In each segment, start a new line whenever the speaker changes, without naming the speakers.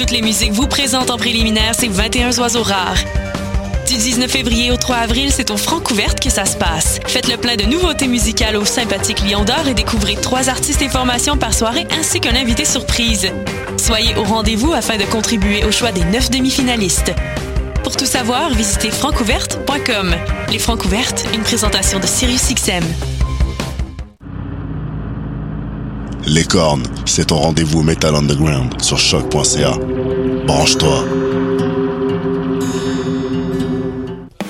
Toutes les musiques vous présentent en préliminaire ces 21 oiseaux rares. Du 19 février au 3 avril, c'est au Francouverte que ça se passe. Faites le plein de nouveautés musicales au sympathique Lion d'Or et découvrez trois artistes et formations par soirée ainsi qu'un invité surprise. Soyez au rendez-vous afin de contribuer au choix des neuf demi-finalistes. Pour tout savoir, visitez francouverte.com. Les Francouvertes, une présentation de SiriusXM.
Les cornes, c'est ton rendez-vous Metal Underground sur choc.ca. Branche-toi.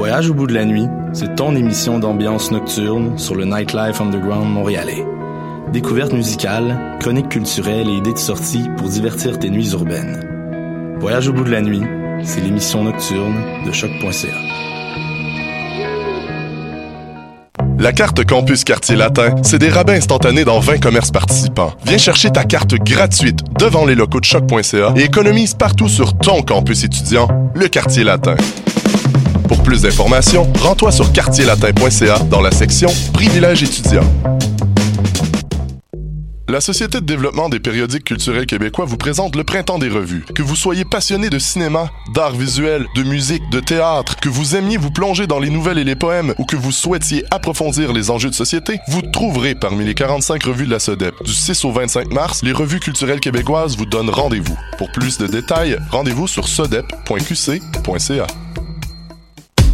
Voyage au bout de la nuit, c'est ton émission d'ambiance nocturne sur le Nightlife Underground montréalais. Découvertes musicales, chroniques culturelles et idées de sortie pour divertir tes nuits urbaines. Voyage au bout de la nuit, c'est l'émission nocturne de choc.ca.
La carte Campus Quartier Latin, c'est des rabais instantanés dans 20 commerces participants. Viens chercher ta carte gratuite devant les locaux de choc.ca et économise partout sur ton campus étudiant, le Quartier Latin. Pour plus d'informations, rends-toi sur quartierlatin.ca dans la section Privilèges étudiants. La Société de développement des périodiques culturels québécois vous présente le Printemps des revues. Que vous soyez passionné de cinéma, d'art visuel, de musique, de théâtre, que vous aimiez vous plonger dans les nouvelles et les poèmes ou que vous souhaitiez approfondir les enjeux de société, vous trouverez parmi les 45 revues de la SODEP. Du 6 au 25 mars, les revues culturelles québécoises vous donnent rendez-vous. Pour plus de détails, rendez-vous sur sodep.qc.ca.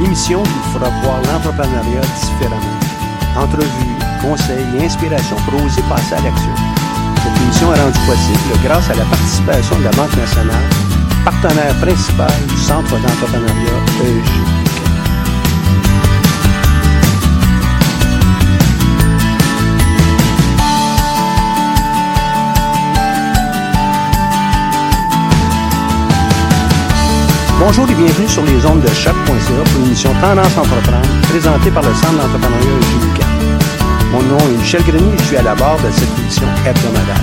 l'émission vous fera voir l'entrepreneuriat différemment. Entrevues, conseils et inspiration pour oser passer à l'action. Cette émission est rendue possible grâce à la participation de la Banque nationale, partenaire principal du Centre d'entrepreneuriat EEG. Bonjour et bienvenue sur les ondes de choc.ca pour l'émission Tendance Entreprendre, présentée par le Centre d'entrepreneuriat EJUCA. Mon nom est Michel Grenier et je suis à la barre de cette émission hebdomadaire.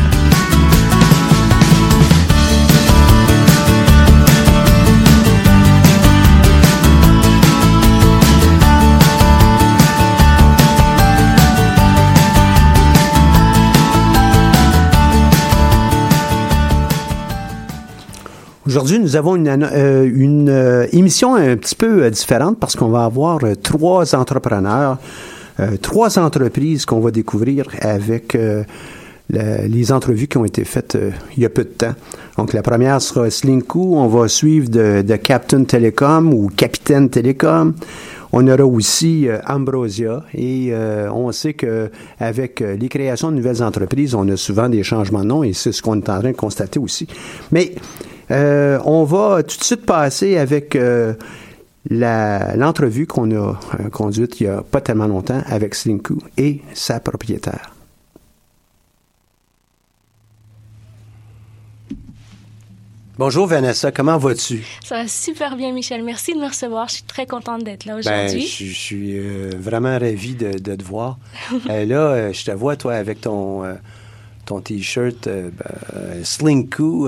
Aujourd'hui, nous avons une, euh, euh, émission un petit peu euh, différente parce qu'on va avoir trois entrepreneurs, trois entreprises qu'on va découvrir avec les entrevues qui ont été faites il y a peu de temps. Donc, la première sera Slinku. On va suivre de, Captain Telecom ou Capitaine Telecom. On aura aussi Ambrosia et on sait que avec les créations de nouvelles entreprises, on a souvent des changements de nom et c'est ce qu'on est en train de constater aussi. Mais euh, on va tout de suite passer avec euh, l'entrevue qu'on a euh, conduite il y a pas tellement longtemps avec Slinku et sa propriétaire. Bonjour Vanessa, comment vas-tu?
Ça va super bien, Michel. Merci de me recevoir. Je suis très contente d'être là
Ben,
aujourd'hui.
je, je suis euh, vraiment ravi de, de te voir. Euh, là, euh, je te vois, toi, avec ton, ton T-shirt euh, ben, Slinku.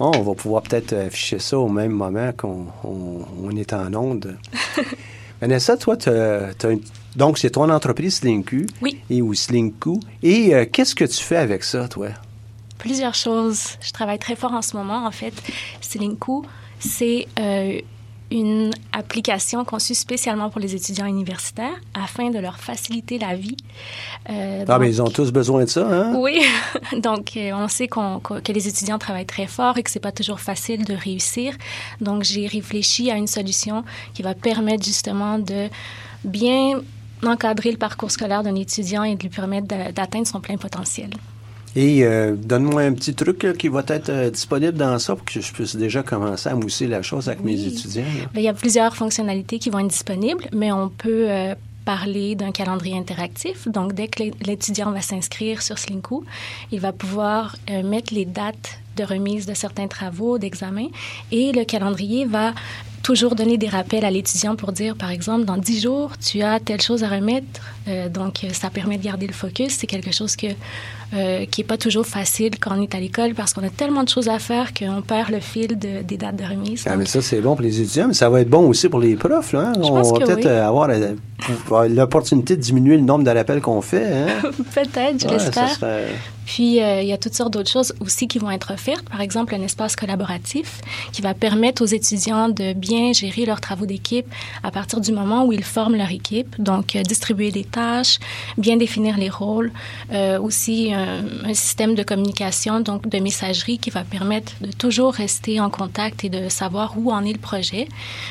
Oh, on va pouvoir peut-être afficher ça au même moment qu'on on, on est en onde. Vanessa, toi, une- donc c'est ton entreprise Slinku.
Oui.
Et ou Slinku. Et euh, qu'est-ce que tu fais avec ça, toi?
Plusieurs choses. Je travaille très fort en ce moment, en fait. Selinku, c'est euh, une application conçue spécialement pour les étudiants universitaires afin de leur faciliter la vie.
Euh, ah, mais ils ont tous besoin de ça, hein?
Oui. donc, euh, on sait qu'on, que les étudiants travaillent très fort et que c'est pas toujours facile de réussir. Donc, j'ai réfléchi à une solution qui va permettre justement de bien encadrer le parcours scolaire d'un étudiant et de lui permettre d'atteindre son plein potentiel.
Et euh, donne-moi un petit truc qui va être euh, disponible dans ça pour que je puisse déjà commencer à mousser la chose avec mes étudiants.
Ben, il y a plusieurs fonctionnalités qui vont être disponibles, mais on peut euh, parler d'un calendrier interactif. Donc, dès que l'étudiant va s'inscrire sur Slinku, il va pouvoir mettre les dates de remise de certains travaux, d'examen, et le calendrier va toujours donner des rappels à l'étudiant pour dire, par exemple, dans dix jours, tu as telle chose à remettre. donc, ça permet de garder le focus. C'est quelque chose que euh, qui n'est pas toujours facile quand on est à l'école parce qu'on a tellement de choses à faire qu'on perd le fil de, des dates de remise.
Ah, mais ça, c'est bon pour les étudiants, mais ça va être bon aussi pour les profs. Là, hein. on va peut-être euh, avoir l'opportunité de diminuer le nombre de rappels qu'on fait. Hein?
peut-être, je l'espère. Puis, euh, il y a toutes sortes d'autres choses aussi qui vont être offertes. Par exemple, un espace collaboratif qui va permettre aux étudiants de bien gérer leurs travaux d'équipe à partir du moment où ils forment leur équipe. Donc, distribuer des tâches, bien définir les rôles. aussi, un, système de communication, donc de messagerie, qui va permettre de toujours rester en contact et de savoir où en est le projet.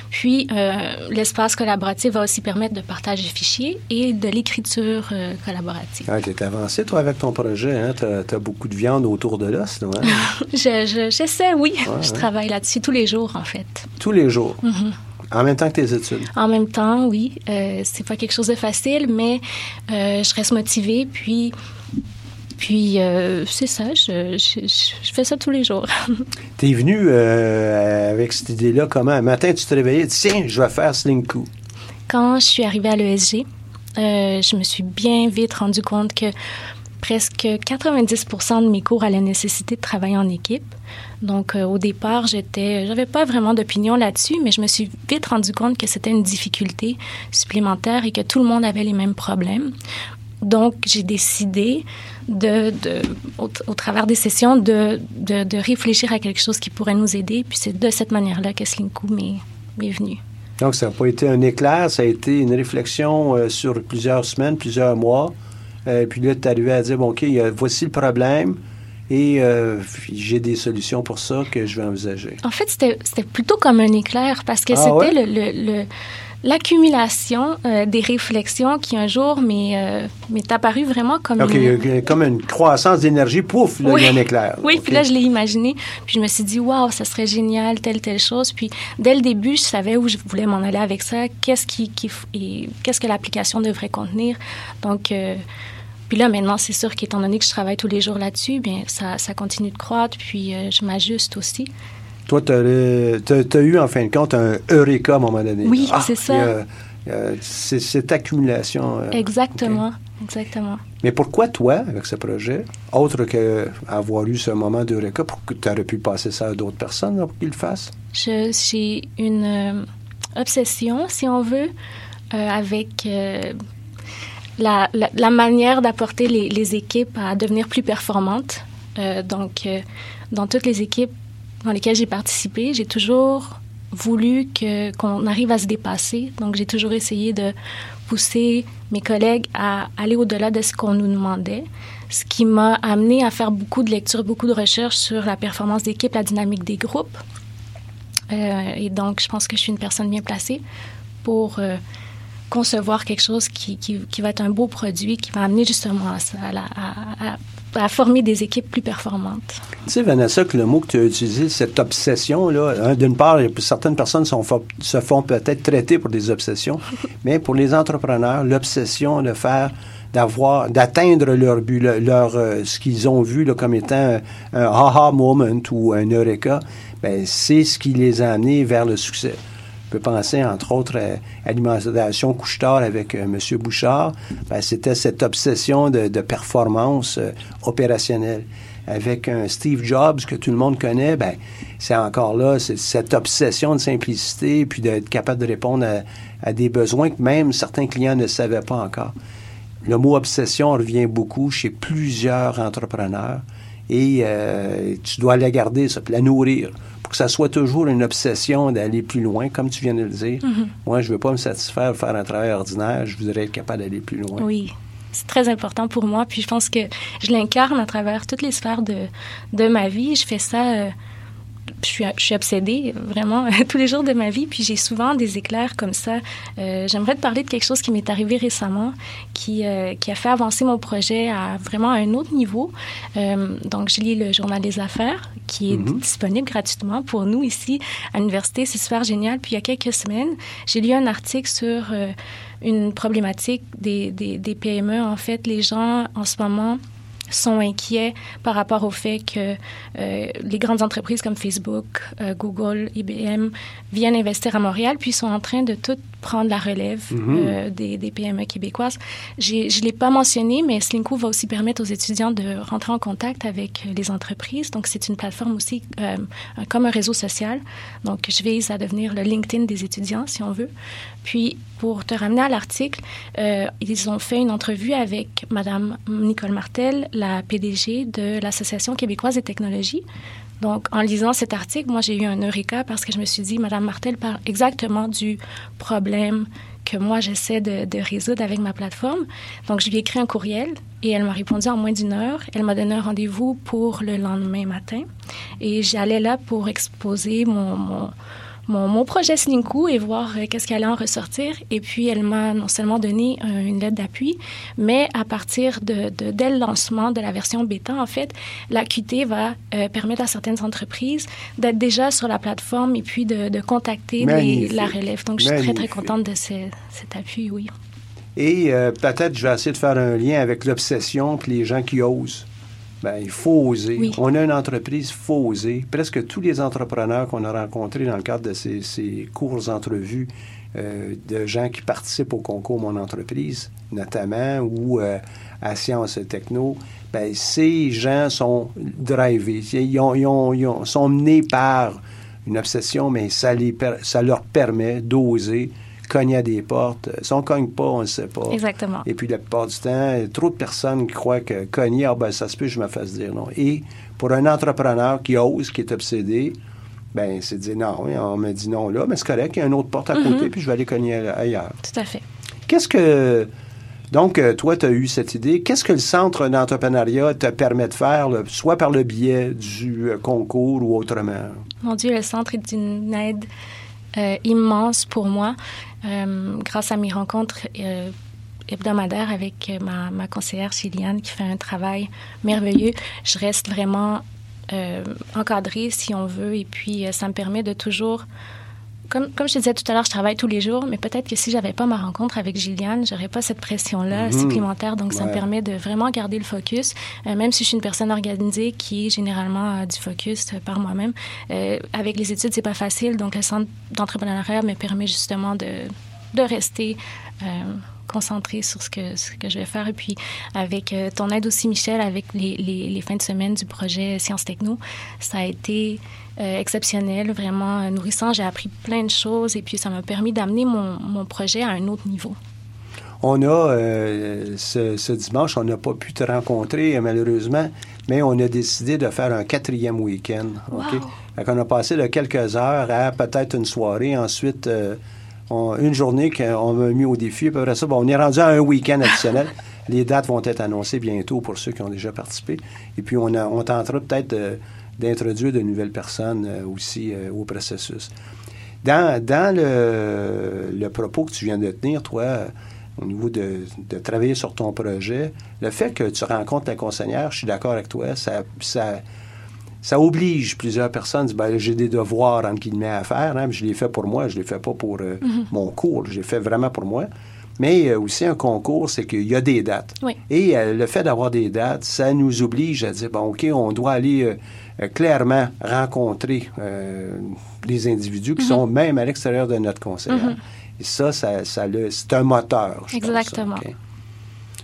Puis, euh, l'espace collaboratif va aussi permettre de partager fichiers et de l'écriture euh, collaborative.
Ah, tu es avancé, toi, avec ton projet. Hein? Tu as, beaucoup de viande autour de l'os, hein?
J'essaie, oui. je travaille là-dessus tous les jours, en fait.
Tous les jours?
Mm-hmm.
En même temps que tes études?
En même temps, oui. Euh, c'est pas quelque chose de facile, mais euh, je reste motivée. Puis, puis, euh, c'est ça, je, fais ça tous les jours.
tu es venu euh, avec cette idée-là comment? Un matin, tu te réveillais, tiens, je vais faire Slingku.
Quand je suis arrivée à l'ESG, euh, je me suis bien vite rendu compte que presque 90% de mes cours allaient nécessiter de travailler en équipe. Donc, au départ, j'étais, j'avais pas vraiment d'opinion là-dessus, mais je me suis vite rendu compte que c'était une difficulté supplémentaire et que tout le monde avait les mêmes problèmes. Donc, j'ai décidé de, au, travers des sessions, de, réfléchir à quelque chose qui pourrait nous aider. Puis c'est de cette manière-là que Slinku m'est venu.
Donc, ça n'a pas été un éclair, ça a été une réflexion euh, sur plusieurs semaines, plusieurs mois. Euh, puis là, tu es arrivé à dire, bon, OK, voici le problème. Et euh, j'ai des solutions pour ça que je vais envisager.
En fait, c'était plutôt comme un éclair parce que ah c'était le l'accumulation euh, des réflexions qui un jour m'est euh, apparu vraiment comme
une... comme une croissance d'énergie, pouf, là, il y a un éclair.
Oui, puis là, je l'ai imaginé, puis je me suis dit, waouh, ça serait génial, telle, telle chose. Puis dès le début, je savais où je voulais m'en aller avec ça, qu'est-ce qui, qui qu'est-ce que l'application devrait contenir? Donc... Euh, puis là, maintenant, c'est sûr qu'étant donné que je travaille tous les jours là-dessus, bien, ça, ça continue de croître, puis je m'ajuste aussi.
Toi, tu as, eu en fin de compte un Eureka à un moment donné.
Oui, ah, c'est ça.
c'est cette accumulation.
Euh, exactement. Exactement.
Mais pourquoi toi, avec ce projet, autre qu'avoir eu ce moment d'Eureka, pour que tu aurais pu passer ça à d'autres personnes pour qu'ils le fassent?
J'ai une euh, obsession, si on veut, euh, avec la, la, manière d'apporter les, les, équipes à devenir plus performantes. donc, dans toutes les équipes, dans lesquelles j'ai participé, j'ai toujours voulu qu'on arrive à se dépasser. Donc, j'ai toujours essayé de pousser mes collègues à aller au-delà de ce qu'on nous demandait, ce qui m'a amené à faire beaucoup de lectures, beaucoup de recherches sur la performance d'équipe, la dynamique des groupes. Euh, et donc, je pense que je suis une personne bien placée pour euh, concevoir quelque chose qui, va être un beau produit, qui va amener justement à à, à former des équipes plus performantes.
Tu sais, Vanessa, que le mot que tu as utilisé, cette obsession-là, hein, d'une part, certaines personnes sont, se font peut-être traiter pour des obsessions, mais pour les entrepreneurs, l'obsession de faire d'avoir d'atteindre leur but, leur, euh, ce qu'ils ont vu là, comme étant un, aha moment ou un eureka, ben, c'est ce qui les a amenés vers le succès. Peut penser, entre autres, à Alimentation Couche-Tard avec euh, M. Bouchard. Ben, c'était cette obsession de, performance euh, opérationnelle. Avec un Steve Jobs que tout le monde connaît, ben, c'est encore là, cette obsession de simplicité, puis d'être capable de répondre à, des besoins que même certains clients ne savaient pas encore. Le mot obsession revient beaucoup chez plusieurs entrepreneurs et euh, tu dois la garder, ça, la nourrir pour que ça soit toujours une obsession d'aller plus loin, comme tu viens de le dire.
Mhm.
Moi, je veux pas me satisfaire de faire un travail ordinaire, je voudrais être capable d'aller plus loin.
Oui. C'est très important pour moi. Puis je pense que je l'incarne à travers toutes les sphères de, de ma vie. Je fais ça. euh, je suis, je suis obsédée vraiment tous les jours de ma vie. Puis j'ai souvent des éclairs comme ça. Euh, J'aimerais te parler de quelque chose qui m'est arrivé récemment, qui, euh, qui a fait avancer mon projet à vraiment un autre niveau. Euh, donc, je lis le Journal des Affaires, qui est
Mhm.
disponible gratuitement pour nous ici à l'université. C'est super génial. Puis il y a quelques semaines, j'ai lu un article sur une problématique des, des, des PME. En fait, les gens en ce moment sont inquiets par rapport au fait que euh, les grandes entreprises comme Facebook, euh, Google, IBM viennent investir à Montréal, puis sont en train de tout prendre la relève
Mhm.
euh, des, des PME québécoises. Je ne l'ai pas mentionné, mais Slinko va aussi permettre aux étudiants de rentrer en contact avec les entreprises. Donc, c'est une plateforme aussi comme un réseau social. Donc, je vise à devenir le LinkedIn des étudiants, si on veut. Puis, pour te ramener à l'article, euh, ils ont fait une entrevue avec Madame Nicole Martel, la PDG de l'Association québécoise des technologies. Donc, en lisant cet article, moi, j'ai eu un eureka parce que je me suis dit, Madame Martel parle exactement du problème que moi, j'essaie de, résoudre avec ma plateforme. Donc, je lui ai écrit un courriel et elle m'a répondu en moins d'une heure. Elle m'a donné un rendez-vous pour le lendemain matin. Et j'allais là pour exposer mon, mon, mon projet Slinku et voir euh, qu'est-ce qui allait en ressortir. Et puis, elle m'a non seulement donné euh, une lettre d'appui, mais à partir de, de, dès le lancement de la version bêta, en fait, la QT va euh, permettre à certaines entreprises d'être déjà sur la plateforme et puis de, de contacter les, la relève. Donc, je suis très, très contente de ce- cet appui, oui.
Et euh, peut-être je vais essayer de faire un lien avec l'obsession puis les gens qui osent. Ben, il faut oser.
Oui.
On a une entreprise, il faut oser. Presque tous les entrepreneurs qu'on a rencontrés dans le cadre de ces, ces courtes entrevues euh, de gens qui participent au concours Mon entreprise, notamment, ou euh, à Sciences et Techno, ben, ces gens sont drivés. Ils, ont- ils ont- ils ont- sont menés par une obsession, mais ça, les per- ça leur permet d'oser cogner à des portes. Si on cogne pas, on ne sait pas.
Exactement.
Et puis, la plupart du temps, trop de personnes qui croient que cogner, ah ben, ça se peut, je me fasse dire non. Et pour un entrepreneur qui ose, qui est obsédé, ben, c'est de dire non, on me dit non là, mais c'est correct, il y a une autre porte à
Mhm.
côté, puis je vais aller cogner ailleurs.
Tout à fait.
Qu'est-ce que. Donc, euh, toi, tu as eu cette idée. Qu'est-ce que le centre d'entrepreneuriat te permet de faire, là, soit par le biais du euh, concours ou autrement?
Mon Dieu, le centre est d'une aide euh, immense pour moi euh, grâce à mes rencontres euh, hebdomadaires avec euh, ma, conseillère Chiliane qui fait un travail merveilleux. Je reste vraiment euh, encadrée si on veut et puis euh, ça me permet de toujours comme, comme je te disais tout à l'heure, je travaille tous les jours, mais peut-être que si j'avais pas ma rencontre avec Gilliane, j'aurais pas cette pression-là
Mhm.
supplémentaire. Donc, ça me permet de vraiment garder le focus, Euh, même si je suis une personne organisée qui généralement a du focus euh, par moi-même. Euh, avec les études, c'est pas facile. Donc, le centre d'entrepreneuriat me permet justement de, de rester euh, concentrée sur ce que, ce que je vais faire. Et puis, avec euh, ton aide aussi, Michel, avec les, les, les fins de semaine du projet Sciences Techno, ça a été euh, exceptionnel, vraiment euh, nourrissant. J'ai appris plein de choses et puis ça m'a permis d'amener mon, mon projet à un autre niveau.
On a, euh, ce, ce dimanche, on n'a pas pu te rencontrer, malheureusement, mais on a décidé de faire un quatrième week-end. OK?
Wow.
Fait qu'on a passé de quelques heures à peut-être une soirée, ensuite euh, on- une journée qu'on m'a mis au défi. Après ça, bon, on est rendu à un week-end additionnel. Les dates vont être annoncées bientôt pour ceux qui ont déjà participé. Et puis, on, a- on tentera peut-être euh, d'introduire de nouvelles personnes euh, aussi euh, au processus. Dans, dans le, le propos que tu viens de tenir, toi, au niveau de, de travailler sur ton projet, le fait que tu rencontres ta conseillère, je suis d'accord avec toi, ça, ça, ça oblige plusieurs personnes à dire, ben, j'ai des devoirs, entre guillemets, à faire. Hein, je les fais pour moi, je les fais pas pour euh, mon cours, je les fais vraiment pour moi. Mais euh, aussi, un concours, c'est qu'il y a des dates.
Oui.
Et euh, le fait d'avoir des dates, ça nous oblige à dire, bon, OK, on doit aller clairement rencontrer les individus qui sont même à l'extérieur de notre conseil. Et ça, ça, ça le- c'est un moteur. je pense,
Exactement.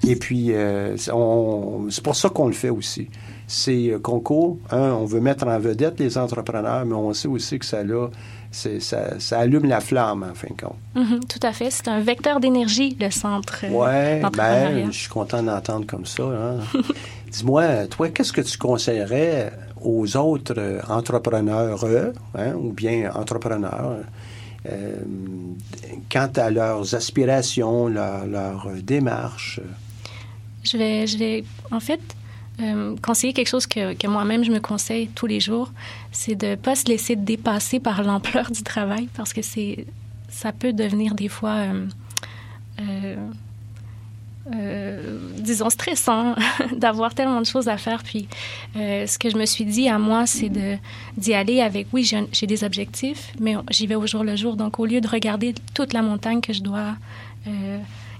Et puis, c'est pour ça qu'on le fait aussi. C'est euh, concours, un, on veut mettre en vedette les entrepreneurs, mais on sait aussi que ça, là, ça, ça allume la flamme, en fin de compte.
Mhm, tout à fait. C'est un vecteur d'énergie, le centre euh, d'entrepreneuriat.
ben, je suis content d'entendre comme ça. hein. Dis-moi, toi, qu'est-ce que tu conseillerais aux autres euh, entrepreneurs hein, ou bien entrepreneurs euh, quant à leurs aspirations, leur, leur démarche?
Je vais, je vais en fait euh, conseiller quelque chose que, moi-même je me conseille tous les jours, c'est de ne pas se laisser dépasser par l'ampleur du travail parce que c'est ça peut devenir des fois euh, euh, disons, stressant d'avoir tellement de choses à faire. Puis, ce que je me suis dit à moi, c'est d'y aller avec, oui, j'ai des objectifs, mais j'y vais au jour le jour. Donc, au lieu de regarder toute la montagne que je dois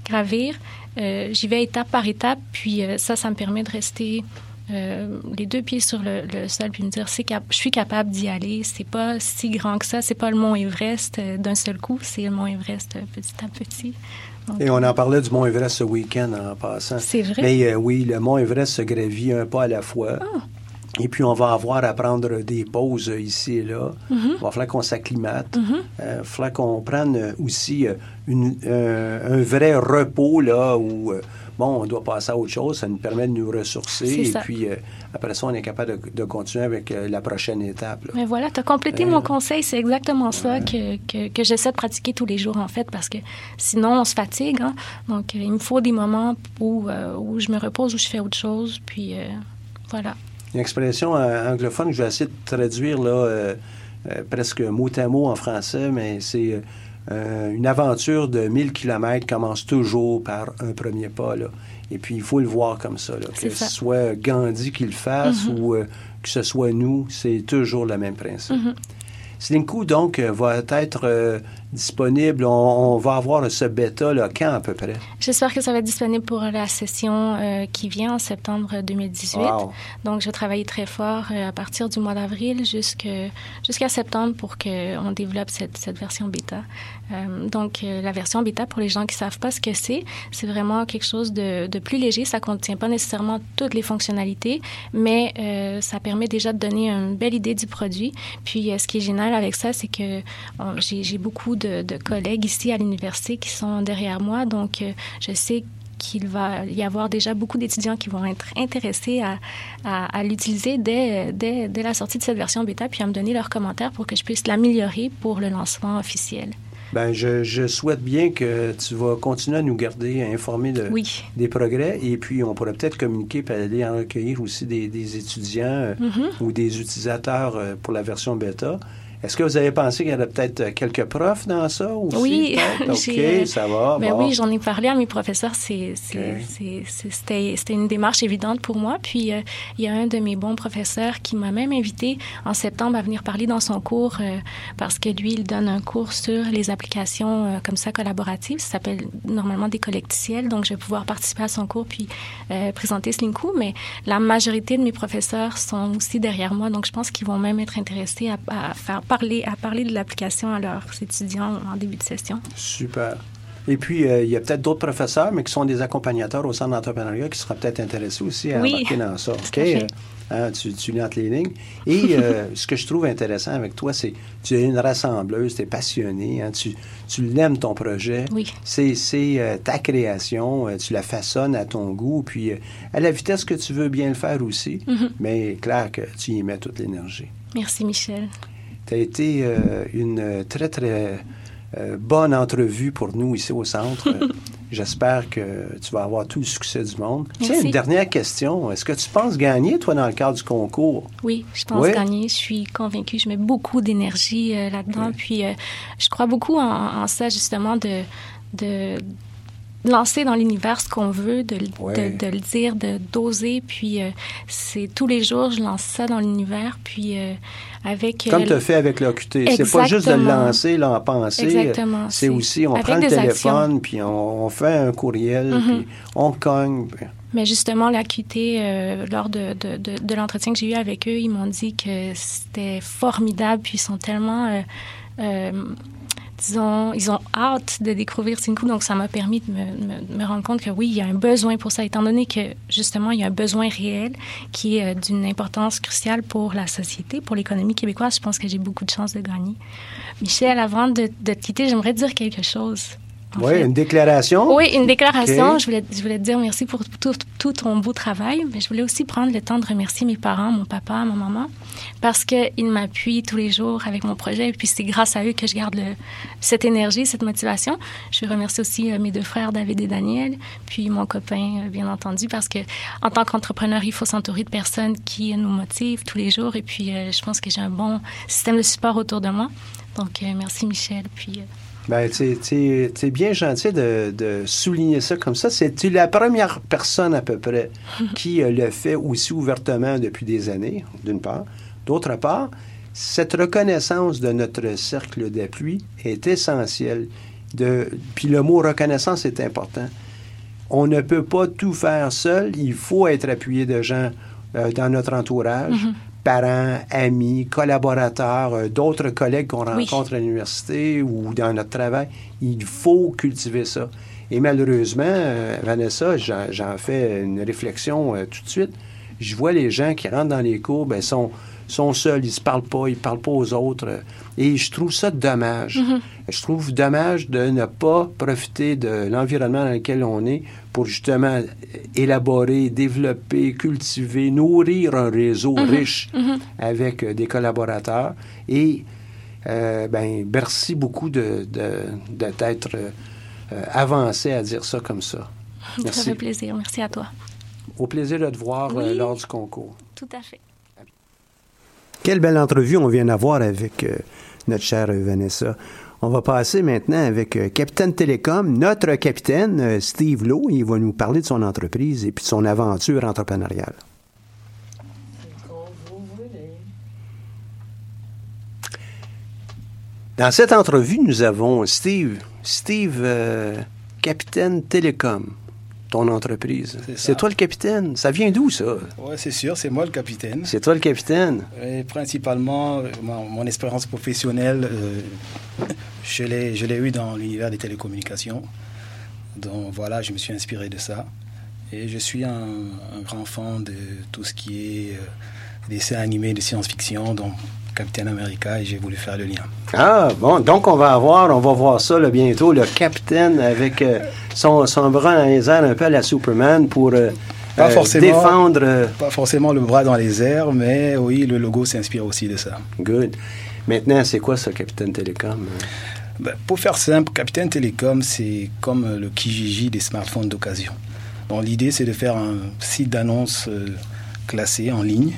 gravir, euh, j'y vais étape par étape. Puis, euh, ça, ça me permet de rester euh, les deux pieds sur le, le sol puis me dire c'est je suis capable d'y aller c'est pas si grand que ça c'est pas le mont Everest euh, d'un seul coup c'est le mont Everest euh, petit à petit Donc,
Et on en parlait du Mont Everest ce week-end en passant.
C'est vrai?
Mais oui, le Mont Everest se gravit un pas à la fois.
Ah.
Et puis, on va avoir à prendre des pauses euh, ici et là.
Mhm.
Il va falloir qu'on s'acclimate. Il va falloir qu'on prenne euh, aussi euh, une- euh, un vrai repos, là, où, euh, bon, on doit passer à autre chose. Ça nous permet de nous ressourcer. Et
ça.
puis, euh, après ça, on est capable de, de continuer avec euh, la prochaine étape. là.
Mais voilà, tu as complété mon conseil. C'est exactement ça que, que, que j'essaie de pratiquer tous les jours, en fait, parce que sinon, on se fatigue. hein. Donc, euh, il me faut des moments où, euh, où je me repose, où je fais autre chose. Puis, euh, voilà.
Une expression euh, anglophone que je vais essayer de traduire là, euh, euh, presque mot à mot en français, mais c'est une aventure de 1000 km commence toujours par un premier pas. Là. Et puis, il faut le voir comme ça. Là, que
ça.
ce soit Gandhi qui le fasse
Mhm.
ou euh, que ce soit nous, c'est toujours le même principe. Slinku, donc, va être euh, disponible. On, on va avoir ce bêta là, quand à peu près?
J'espère que ça va être disponible pour la session euh, qui vient en septembre 2018.
Wow.
Donc, je vais travailler très fort euh, à partir du mois d'avril jusqu'à septembre pour qu'on développe cette, cette version bêta. Euh, donc, la version bêta, pour les gens qui savent pas ce que c'est, c'est vraiment quelque chose de, de plus léger. Ça contient pas nécessairement toutes les fonctionnalités, mais ça permet déjà de donner une belle idée du produit. Puis, ce qui est génial avec ça, c'est que j'ai beaucoup de, de collègues ici à l'université qui sont derrière moi. Donc, euh, je sais qu'il va y avoir déjà beaucoup d'étudiants qui vont être intéressés à, à, à l'utiliser dès, dès, dès la sortie de cette version bêta, puis à me donner leurs commentaires pour que je puisse l'améliorer pour le lancement officiel.
Ben, je, je souhaite bien que tu vas continuer à nous garder informés de,
Oui.
des progrès et puis on pourrait peut-être communiquer et aller en recueillir aussi des, des étudiants euh,
Mhm.
ou des utilisateurs euh, pour la version bêta. Est-ce que vous avez pensé qu'il y aurait peut-être euh, quelques profs dans ça aussi?
Oui?
OK, ça va.
ben
bon.
oui, j'en ai parlé à mes professeurs. C'était, une démarche évidente pour moi. Puis, euh, il y a un de mes bons professeurs qui m'a même invité en septembre à venir parler dans son cours euh, parce que lui, il donne un cours sur les applications euh, comme ça collaboratives. Ça s'appelle normalement des collecticiels. Donc, je vais pouvoir participer à son cours puis présenter Slinku. Mais la majorité de mes professeurs sont aussi derrière moi. Donc, je pense qu'ils vont même être intéressés à, à faire parler, à parler de l'application à leurs étudiants en début de session.
Super. Et puis, euh, il y a peut-être d'autres professeurs, mais qui sont des accompagnateurs au centre d'entrepreneuriat qui seraient peut-être intéressés aussi à
Oui,
embarquer dans ça. OK? Euh, hein, tu, tu lis entre les lignes. Et euh, ce que je trouve intéressant avec toi, c'est que tu es une rassembleuse, tu es passionnée, hein, tu, tu l'aimes ton projet.
Oui.
C'est euh, ta création, euh, tu la façonnes à ton goût, puis à la vitesse que tu veux bien le faire aussi.
Mhm.
Mais clair que tu y mets toute l'énergie.
Merci, Michel.
Tu as été euh, une très, très euh, bonne entrevue pour nous ici au centre. J'espère que tu vas avoir tout le succès du monde. Tiens, une dernière question. Est-ce que tu penses gagner, toi, dans le cadre du concours?
Oui, je pense
Oui?
gagner. Je suis convaincue. Je mets beaucoup d'énergie euh, là-dedans. Puis, je crois beaucoup en, en ça, justement, de, de lancer dans l'univers ce qu'on veut, de,
Ouais.
de, de le dire, de d'oser. Puis, euh, c'est tous les jours, je lance ça dans l'univers. Puis, euh, avec... euh,
Comme tu as fait avec l'OQT. C'est pas juste de le lancer, là, en pensée.
Exactement.
C'est aussi, on
avec
prend le
des
téléphone, puis on, on fait un courriel,
Mhm.
puis on cogne. puis-
Mais justement, euh, lors de, de, de, de l'entretien que j'ai eu avec eux, ils m'ont dit que c'était formidable, puis ils sont tellement, euh, euh, ils ont hâte de découvrir Sinku, donc ça m'a permis de me, rendre compte que oui, il y a un besoin pour ça, étant donné que justement, il y a un besoin réel qui est euh, d'une importance cruciale pour la société, pour l'économie québécoise. Je pense que j'ai beaucoup de chances de gagner. Michel, avant de, de te quitter, j'aimerais dire quelque chose.
Oui,
fait.
une déclaration.
Oui, une déclaration. Je, voulais, je voulais te dire merci pour tout, tout ton beau travail, mais je voulais aussi prendre le temps de remercier mes parents, mon papa, ma maman, parce qu'ils m'appuient tous les jours avec mon projet. Et puis c'est grâce à eux que je garde le, cette énergie, cette motivation. Je veux remercier aussi euh, mes deux frères, David et Daniel, puis mon copain, euh, bien entendu, parce que en tant qu'entrepreneur, il faut s'entourer de personnes qui nous motivent tous les jours. Et puis euh, je pense que j'ai un bon système de support autour de moi. Donc merci Michel. Puis
Ben, tu es bien gentil de, de souligner ça comme ça. C'est la première personne à peu près qui euh, le fait aussi ouvertement depuis des années, d'une part. D'autre part, cette reconnaissance de notre cercle d'appui est essentielle. De, puis le mot reconnaissance est important. On ne peut pas tout faire seul. Il faut être appuyé de gens euh, dans notre entourage, parents, amis, collaborateurs, euh, d'autres collègues qu'on
Oui.
rencontre à l'université ou dans notre travail. Il faut cultiver ça. Et malheureusement, euh, Vanessa, j'en j'en fais une réflexion euh, tout de suite. Je vois les gens qui rentrent dans les cours, ben, sont, sont seuls, ils se parlent pas, ils parlent pas aux autres. Et je trouve ça dommage. Je trouve dommage de ne pas profiter de l'environnement dans lequel on est pour justement élaborer, développer, cultiver, nourrir un réseau riche avec euh, des collaborateurs. Et euh, ben, merci beaucoup de, de, de euh, avancé à dire ça comme ça.
ça
Merci.
fait plaisir. Merci à toi.
Au plaisir de te voir euh, lors du concours.
Tout à fait.
Quelle belle entrevue on vient d'avoir avec euh, notre chère Vanessa. On va passer maintenant avec euh, Capitaine Télécom, notre capitaine, euh, Steve Lowe. Il va nous parler de son entreprise et puis de son aventure entrepreneuriale. Dans cette entrevue, nous avons Steve. Steve, euh, capitaine Télécom, ton entreprise.
C'est
toi le capitaine. Ça vient d'où, ça?
Ouais, c'est sûr, c'est moi le capitaine.
C'est toi le capitaine.
Et principalement, euh, mon, mon expérience professionnelle, euh, je l'ai eue dans l'univers des télécommunications. Donc voilà, je me suis inspiré de ça. Et je suis un, un grand fan de tout ce qui est euh, dessins animés de science-fiction, donc Captain America, et j'ai voulu faire le lien.
Ah, bon, donc on va avoir, on va voir ça là, bientôt, le capitaine avec euh, son, son bras dans les airs un peu à la Superman pour euh,
Pas
euh,
forcément.
défendre.
Pas forcément le bras dans les airs, mais oui, le logo s'inspire aussi de ça.
good. Maintenant, c'est quoi ça, Capitaine Télécom?
Ben, pour faire simple, Capitaine Télécom, c'est comme le Kijiji des smartphones d'occasion. L'idée, c'est de faire un site d'annonce euh, classé en ligne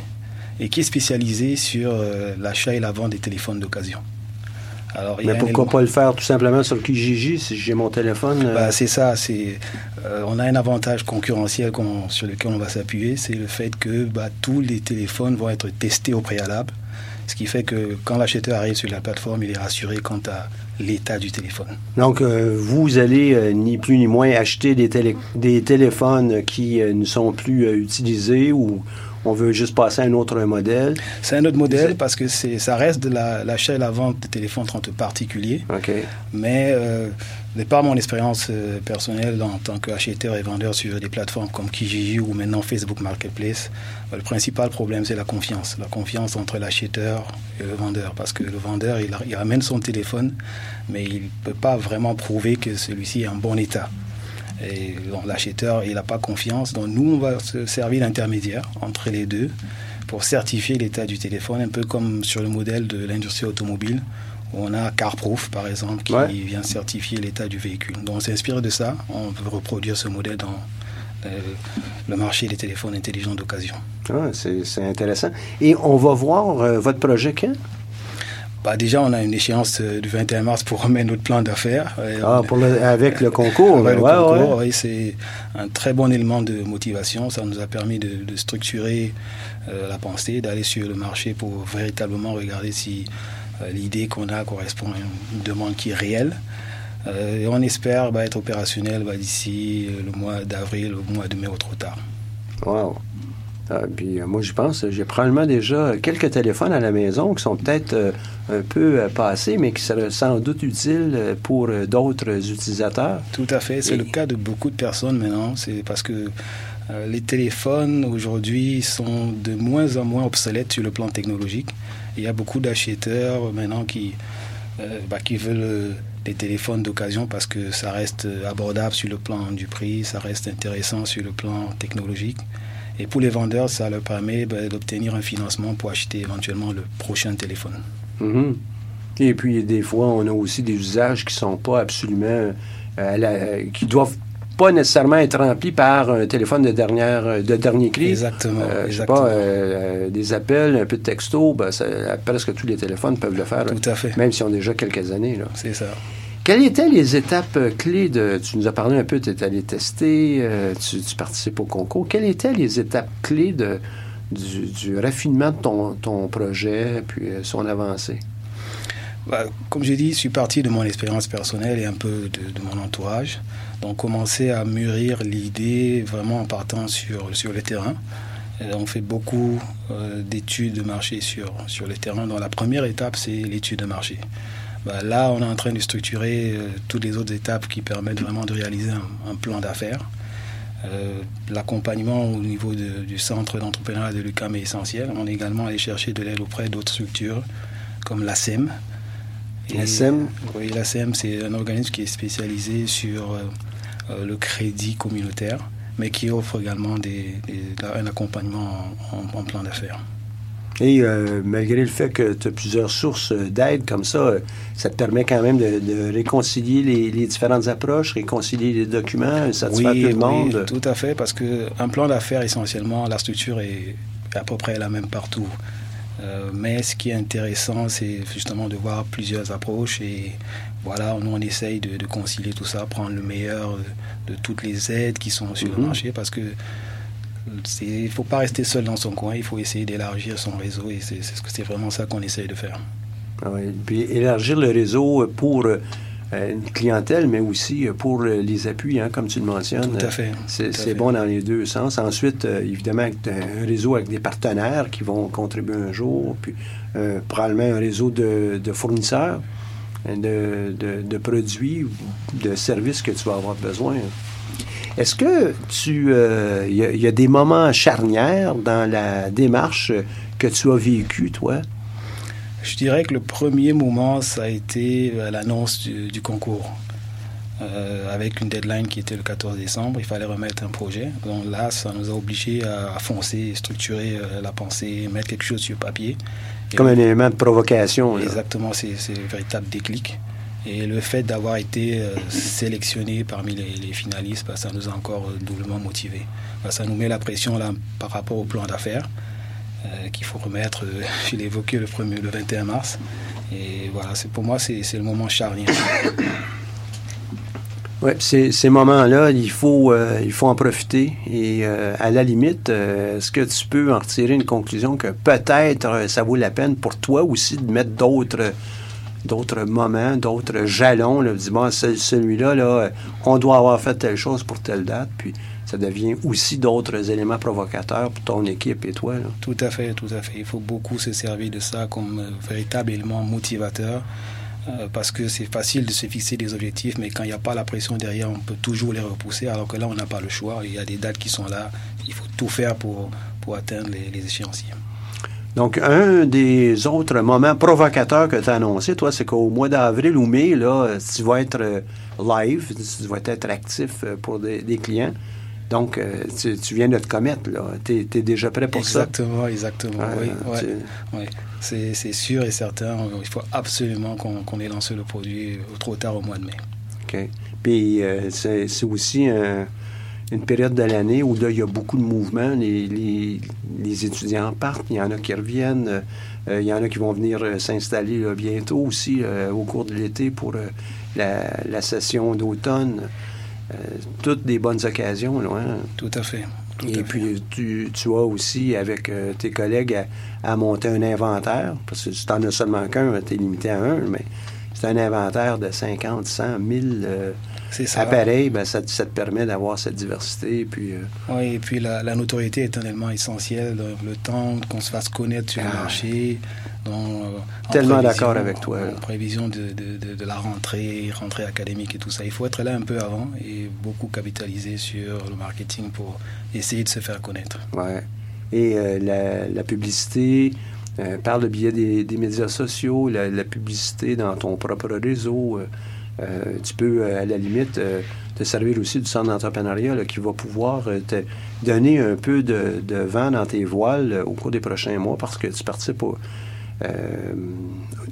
et qui est spécialisé sur euh, l'achat et la vente des téléphones d'occasion. Alors,
Mais pourquoi
élément-
pas le faire tout simplement sur le Kijiji si j'ai mon téléphone? euh,
Bah, c'est ça, c'est euh, on a un avantage concurrentiel qu'on- sur lequel on va s'appuyer, c'est le fait que bah, tous les téléphones vont être testés au préalable, ce qui fait que quand l'acheteur arrive sur la plateforme, il est rassuré quant à l'état du téléphone.
Donc, euh, vous allez euh, ni plus ni moins acheter des, télé- des téléphones qui euh, ne sont plus utilisés ou on veut juste passer à un autre modèle.
C'est un autre modèle parce que ça reste de la- l'achat et la vente de téléphones entre particuliers. Mais euh, de par mon expérience euh, personnelle en tant qu'acheteur et vendeur sur des plateformes comme Kijiji ou maintenant Facebook Marketplace, euh, le principal problème c'est la confiance. La confiance entre l'acheteur et le vendeur. Parce que le vendeur, il, il ramène son téléphone, mais il ne peut pas vraiment prouver que celui-ci est en bon état. Et l'acheteur, il n'a pas confiance. Donc nous, on va se servir d'intermédiaire entre les deux pour certifier l'état du téléphone, un peu comme sur le modèle de l'industrie automobile, où on a CarProof, par exemple, qui
Ouais.
vient certifier l'état du véhicule. Donc on s'inspire de ça, on veut reproduire ce modèle dans le marché des téléphones intelligents d'occasion.
Ah, c'est c'est intéressant. Et on va voir euh, votre projet quand?
Bah, déjà, on a une échéance euh, du 21 mars pour remettre notre plan d'affaires.
Ah,
on-
pour le- avec le concours.
Avec le
ouais,
concours,
ouais.
c'est un très bon élément de motivation. Ça nous a permis de, de structurer euh, la pensée, d'aller sur le marché pour véritablement regarder si euh, l'idée qu'on a correspond à une demande qui est réelle. Euh, et on espère bah, être opérationnel bah, d'ici le mois d'avril, le mois de mai au trop tard.
Wow. Ah, puis euh, moi, je pense, j'ai probablement déjà quelques téléphones à la maison qui sont peut-être euh, un peu euh, passés, mais qui seraient sans doute utiles pour d'autres utilisateurs.
Tout à fait, c'est
Et-
le cas de beaucoup de personnes maintenant. C'est parce que les téléphones aujourd'hui sont de moins en moins obsolètes sur le plan technologique. Il y a beaucoup d'acheteurs maintenant qui, bah, qui veulent des téléphones d'occasion parce que ça reste abordable sur le plan du prix, ça reste intéressant sur le plan technologique. Et pour les vendeurs, ça leur permet ben, d'obtenir un financement pour acheter éventuellement le prochain téléphone.
Mhm. Et puis, des fois, on a aussi des usages qui sont pas absolument... euh, la- qui doivent pas nécessairement être remplis par un téléphone de dernière de dernier cri.
Exactement,
Euh, je sais
exactement.
pas, euh, euh, des appels, un peu de texto, ben, ça- presque tous les téléphones peuvent le faire.
Tout à fait.
Même s'ils ont déjà quelques années.
C'est ça.
Quelles étaient les étapes clés de... Tu nous as parlé un peu, tu es allé tester, euh, tu, tu participes au concours. Quelles étaient les étapes clés du, du raffinement de ton, projet, puis euh, son avancée?
Bah, comme j'ai dit, je suis parti de mon expérience personnelle et un peu de, mon entourage. Donc, commencer à mûrir l'idée vraiment en partant sur, sur le terrain. On fait beaucoup euh, d'études de marché sur, sur le terrain. Donc, la première étape, c'est l'étude de marché. Bah, là, on est en train de structurer euh, toutes les autres étapes qui permettent vraiment de réaliser un, un plan d'affaires. Euh, L'accompagnement au niveau de- du centre d'entrepreneuriat de l'UQAM est essentiel. On est également allé chercher de l'aide auprès d'autres structures comme la SEM. Et-
SEM?
Oui, la SEM, c'est un organisme qui est spécialisé sur euh, euh, le crédit communautaire, mais qui offre également des, des- un accompagnement en, en- en plan d'affaires.
Et euh, malgré le fait que tu as plusieurs sources d'aide comme ça, euh, ça te permet quand même de, de réconcilier les, les différentes approches, réconcilier les documents, satisfaire tout le monde.
Oui, tout à fait, parce qu'un plan d'affaires, essentiellement, la structure est à peu près la même partout. Euh, mais ce qui est intéressant, c'est justement de voir plusieurs approches et voilà, nous on essaye de, de concilier tout ça, prendre le meilleur de, de toutes les aides qui sont sur le
Mhm.
marché parce que il ne faut pas rester seul dans son coin, il faut essayer d'élargir son réseau et c'est vraiment ça qu'on essaye de faire.
Ah oui, Puis élargir le réseau pour euh, une clientèle, mais aussi euh, pour euh, les appuis, hein, comme tu le mentionnes.
Tout à fait,
C'est bon dans les deux sens. Ensuite, euh, évidemment, un réseau avec des partenaires qui vont contribuer un jour, puis euh, probablement un réseau de, de fournisseurs, de, de- de produits, ou de services que tu vas avoir besoin. Est-ce que tu, euh, il y, a- il y a des moments charnières dans la démarche que tu as vécu, toi?
Je dirais que le premier moment, ça a été euh, l'annonce du, du concours. Euh, avec une deadline qui était le 14 décembre, il fallait remettre un projet. Donc là, ça nous a obligés à, à foncer, structurer euh, la pensée, mettre quelque chose sur papier. Et
Comme un élément de provocation.
Exactement, c'est c'est un véritable déclic. Et le fait d'avoir été euh, sélectionné parmi les, finalistes, bah, ça nous a encore euh, doublement motivés. Bah, ça nous met la pression là, par rapport au plan d'affaires euh, qu'il faut remettre, euh, je l'ai évoqué le, premier, le 21 mars. Et voilà, pour moi, c'est le moment charnière.
Oui, ces, moments-là, il faut, il faut en profiter. Et à la limite, est-ce que tu peux en retirer une conclusion que peut-être ça vaut la peine pour toi aussi de mettre d'autres d'autres moments, d'autres jalons, là, dis bon, ce- celui-là, là, euh, on doit avoir fait telle chose pour telle date, puis ça devient aussi d'autres éléments provocateurs pour ton équipe et toi.
Tout à fait, tout à fait. Il faut beaucoup se servir de ça comme euh, véritable élément motivateur. euh, parce que c'est facile de se fixer des objectifs, mais quand il n'y a pas la pression derrière, on peut toujours les repousser, alors que là, on n'a pas le choix. Il y a des dates qui sont là. Il faut tout faire pour, atteindre les échéanciers.
Donc, un des autres moments provocateurs que tu as annoncé, toi, c'est qu'au mois d'avril ou mai, là, tu vas être euh, live, tu vas être actif euh, pour des, des clients. Donc, euh, tu, tu viens de te commettre, là. Tu es, déjà prêt pour
exactement, Exactement,
Ouais,
oui.
tu-
ouais, ouais. C'est sûr et certain. Il faut absolument qu'on ait lancé le produit trop tard au mois de mai.
OK. Puis, euh, c'est c'est aussi un- une période de l'année où là, il y a beaucoup de mouvements. Les, les- les étudiants partent, il y en a qui reviennent. euh, euh, il y en a qui vont venir euh, s'installer là, bientôt aussi euh, au cours de l'été pour euh, la, la session d'automne. Euh, toutes des bonnes occasions. Là, hein.
Tout à fait. tout
Et
à
puis, tu, tu as aussi, avec euh, tes collègues, à, à monter un inventaire, parce que si tu n'en as seulement qu'un, tu es limité à un, mais c'est un inventaire de 50, 100, 1000 euh,
C'est ça.
appareils, ben, ça, te- ça te permet d'avoir cette diversité. Puis, euh,
Oui, et puis la, la notoriété est un élément essentiel. Le, temps qu'on se fasse connaître sur le
Ah.
marché. Euh, en
Tellement d'accord avec toi.
En prévision de, de- de- de la rentrée, rentrée académique et tout ça. Il faut être là un peu avant et beaucoup capitaliser sur le marketing pour essayer de se faire connaître.
ouais. Et euh, la, la publicité, par le biais des, des médias sociaux, la, la publicité dans ton propre réseau, tu peux, euh, à la limite, euh, te servir aussi du centre d'entrepreneuriat qui va pouvoir euh, te donner un peu de, vent dans tes voiles euh, au cours des prochains mois parce que tu participes euh,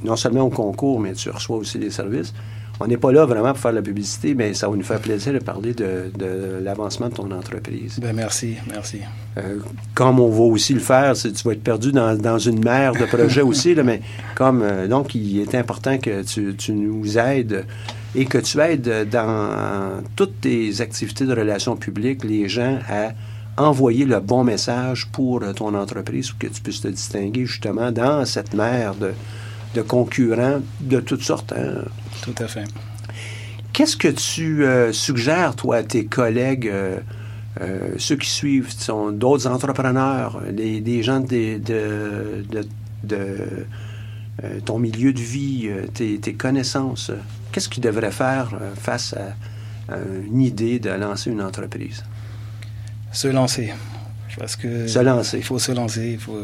non seulement au concours, mais tu reçois aussi des services. On n'est pas là vraiment pour faire de la publicité, mais ça va nous faire plaisir de parler de, de l'avancement de ton entreprise.
Ben, merci, merci.
Euh, comme on va aussi le faire, c'est- tu vas être perdu dans, dans une mer de projets aussi, là, mais comme euh, donc il est important que tu, tu nous aides et que tu aides dans toutes tes activités de relations publiques les gens à envoyer le bon message pour ton entreprise pour que tu puisses te distinguer justement dans cette mer de, de concurrents de toutes sortes. hein.
Tout à fait.
Qu'est-ce que tu euh, suggères, toi, à tes collègues, euh, euh, ceux qui suivent, sont d'autres entrepreneurs, des, des gens de, de, de- de, ton milieu de vie, tes, tes connaissances? Qu'est-ce qu'ils devraient faire face à, à une idée de lancer une entreprise?
Se lancer. Parce que
Se lancer.
Il faut se lancer. Il faut,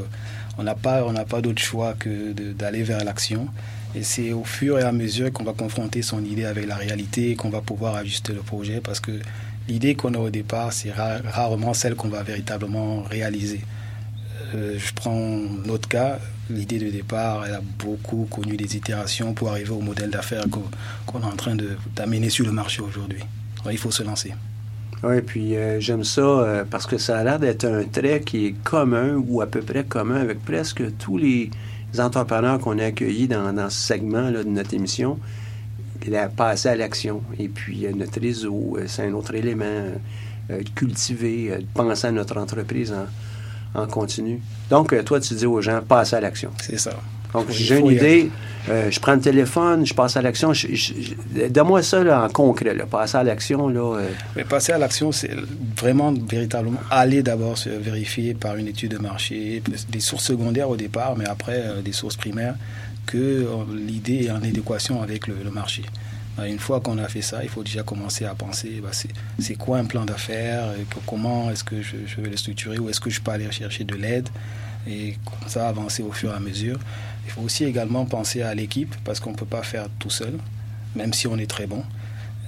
on n'a pas, on pas d'autre choix que d'aller vers l'action. Et c'est au fur et à mesure qu'on va confronter son idée avec la réalité qu'on va pouvoir ajuster le projet. Parce que l'idée qu'on a au départ, c'est ra- rarement celle qu'on va véritablement réaliser. Euh, je prends notre cas. L'idée de départ, elle a beaucoup connu des itérations pour arriver au modèle d'affaires qu'on est en train d'amener sur le marché aujourd'hui. Il faut se lancer.
Oui, puis euh, j'aime ça euh, parce que ça a l'air d'être un trait qui est commun ou à peu près commun avec presque tous les entrepreneurs qu'on a accueillis dans, ce segment-là de notre émission. Il a passé à l'action. Et puis euh, notre réseau, c'est un autre élément. de cultiver, de penser à notre entreprise en, en continu. Donc, toi, tu dis aux gens, passe à l'action.
C'est ça.
Donc, j'ai une idée, euh, je prends le téléphone, je passe à l'action. Je- je- je- Donne-moi ça là, en concret, là, passer à l'action. Là, euh,
Mais passer à l'action, c'est vraiment véritablement aller d'abord se vérifier par une étude de marché, des sources secondaires au départ, mais après euh, des sources primaires, que l'idée est en adéquation avec le, le marché. Euh, Une fois qu'on a fait ça, il faut déjà commencer à penser, bah, c'est quoi un plan d'affaires, comment est-ce que je, je vais le structurer, où est-ce que je peux aller chercher de l'aide, et comme ça avancer au fur et à mesure. Il faut aussi également penser à l'équipe, parce qu'on ne peut pas faire tout seul, même si on est très bon.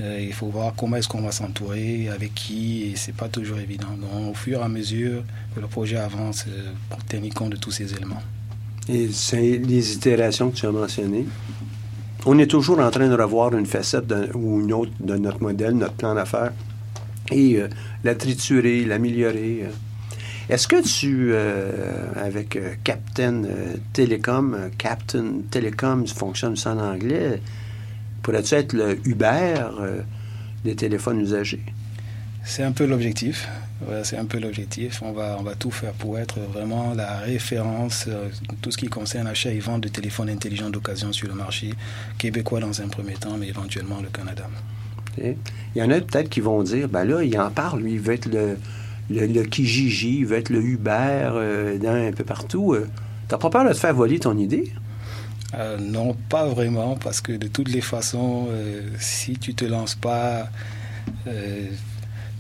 Euh, il faut voir comment est-ce qu'on va s'entourer, avec qui, et c'est pas toujours évident. Donc, au fur et à mesure que le projet avance, euh, pour tenir compte de tous ces éléments.
Et c'est les itérations que tu as mentionnées. On est toujours en train de revoir une facette ou une autre de notre modèle, notre plan d'affaires, et euh, la triturer, l'améliorer. Est-ce que tu, euh, avec euh, Captain euh, Telecom, euh, Captain Telecom, fonctionne en anglais, pourrais-tu être le Uber des téléphones usagés?
C'est un peu l'objectif. Voilà, c'est un peu l'objectif. On va, on va tout faire pour être vraiment la référence, euh, tout ce qui concerne achat et vente de téléphones intelligents d'occasion sur le marché québécois dans un premier temps, mais éventuellement le Canada.
Il y en a peut-être qui vont dire, ben là, il en parle, lui, il veut être le, le, le Kijiji, il veut être le Uber euh, dans un peu partout. Euh, T'as pas peur de te faire voler ton idée?
Euh, non, pas vraiment, parce que de toutes les façons, si tu te lances pas,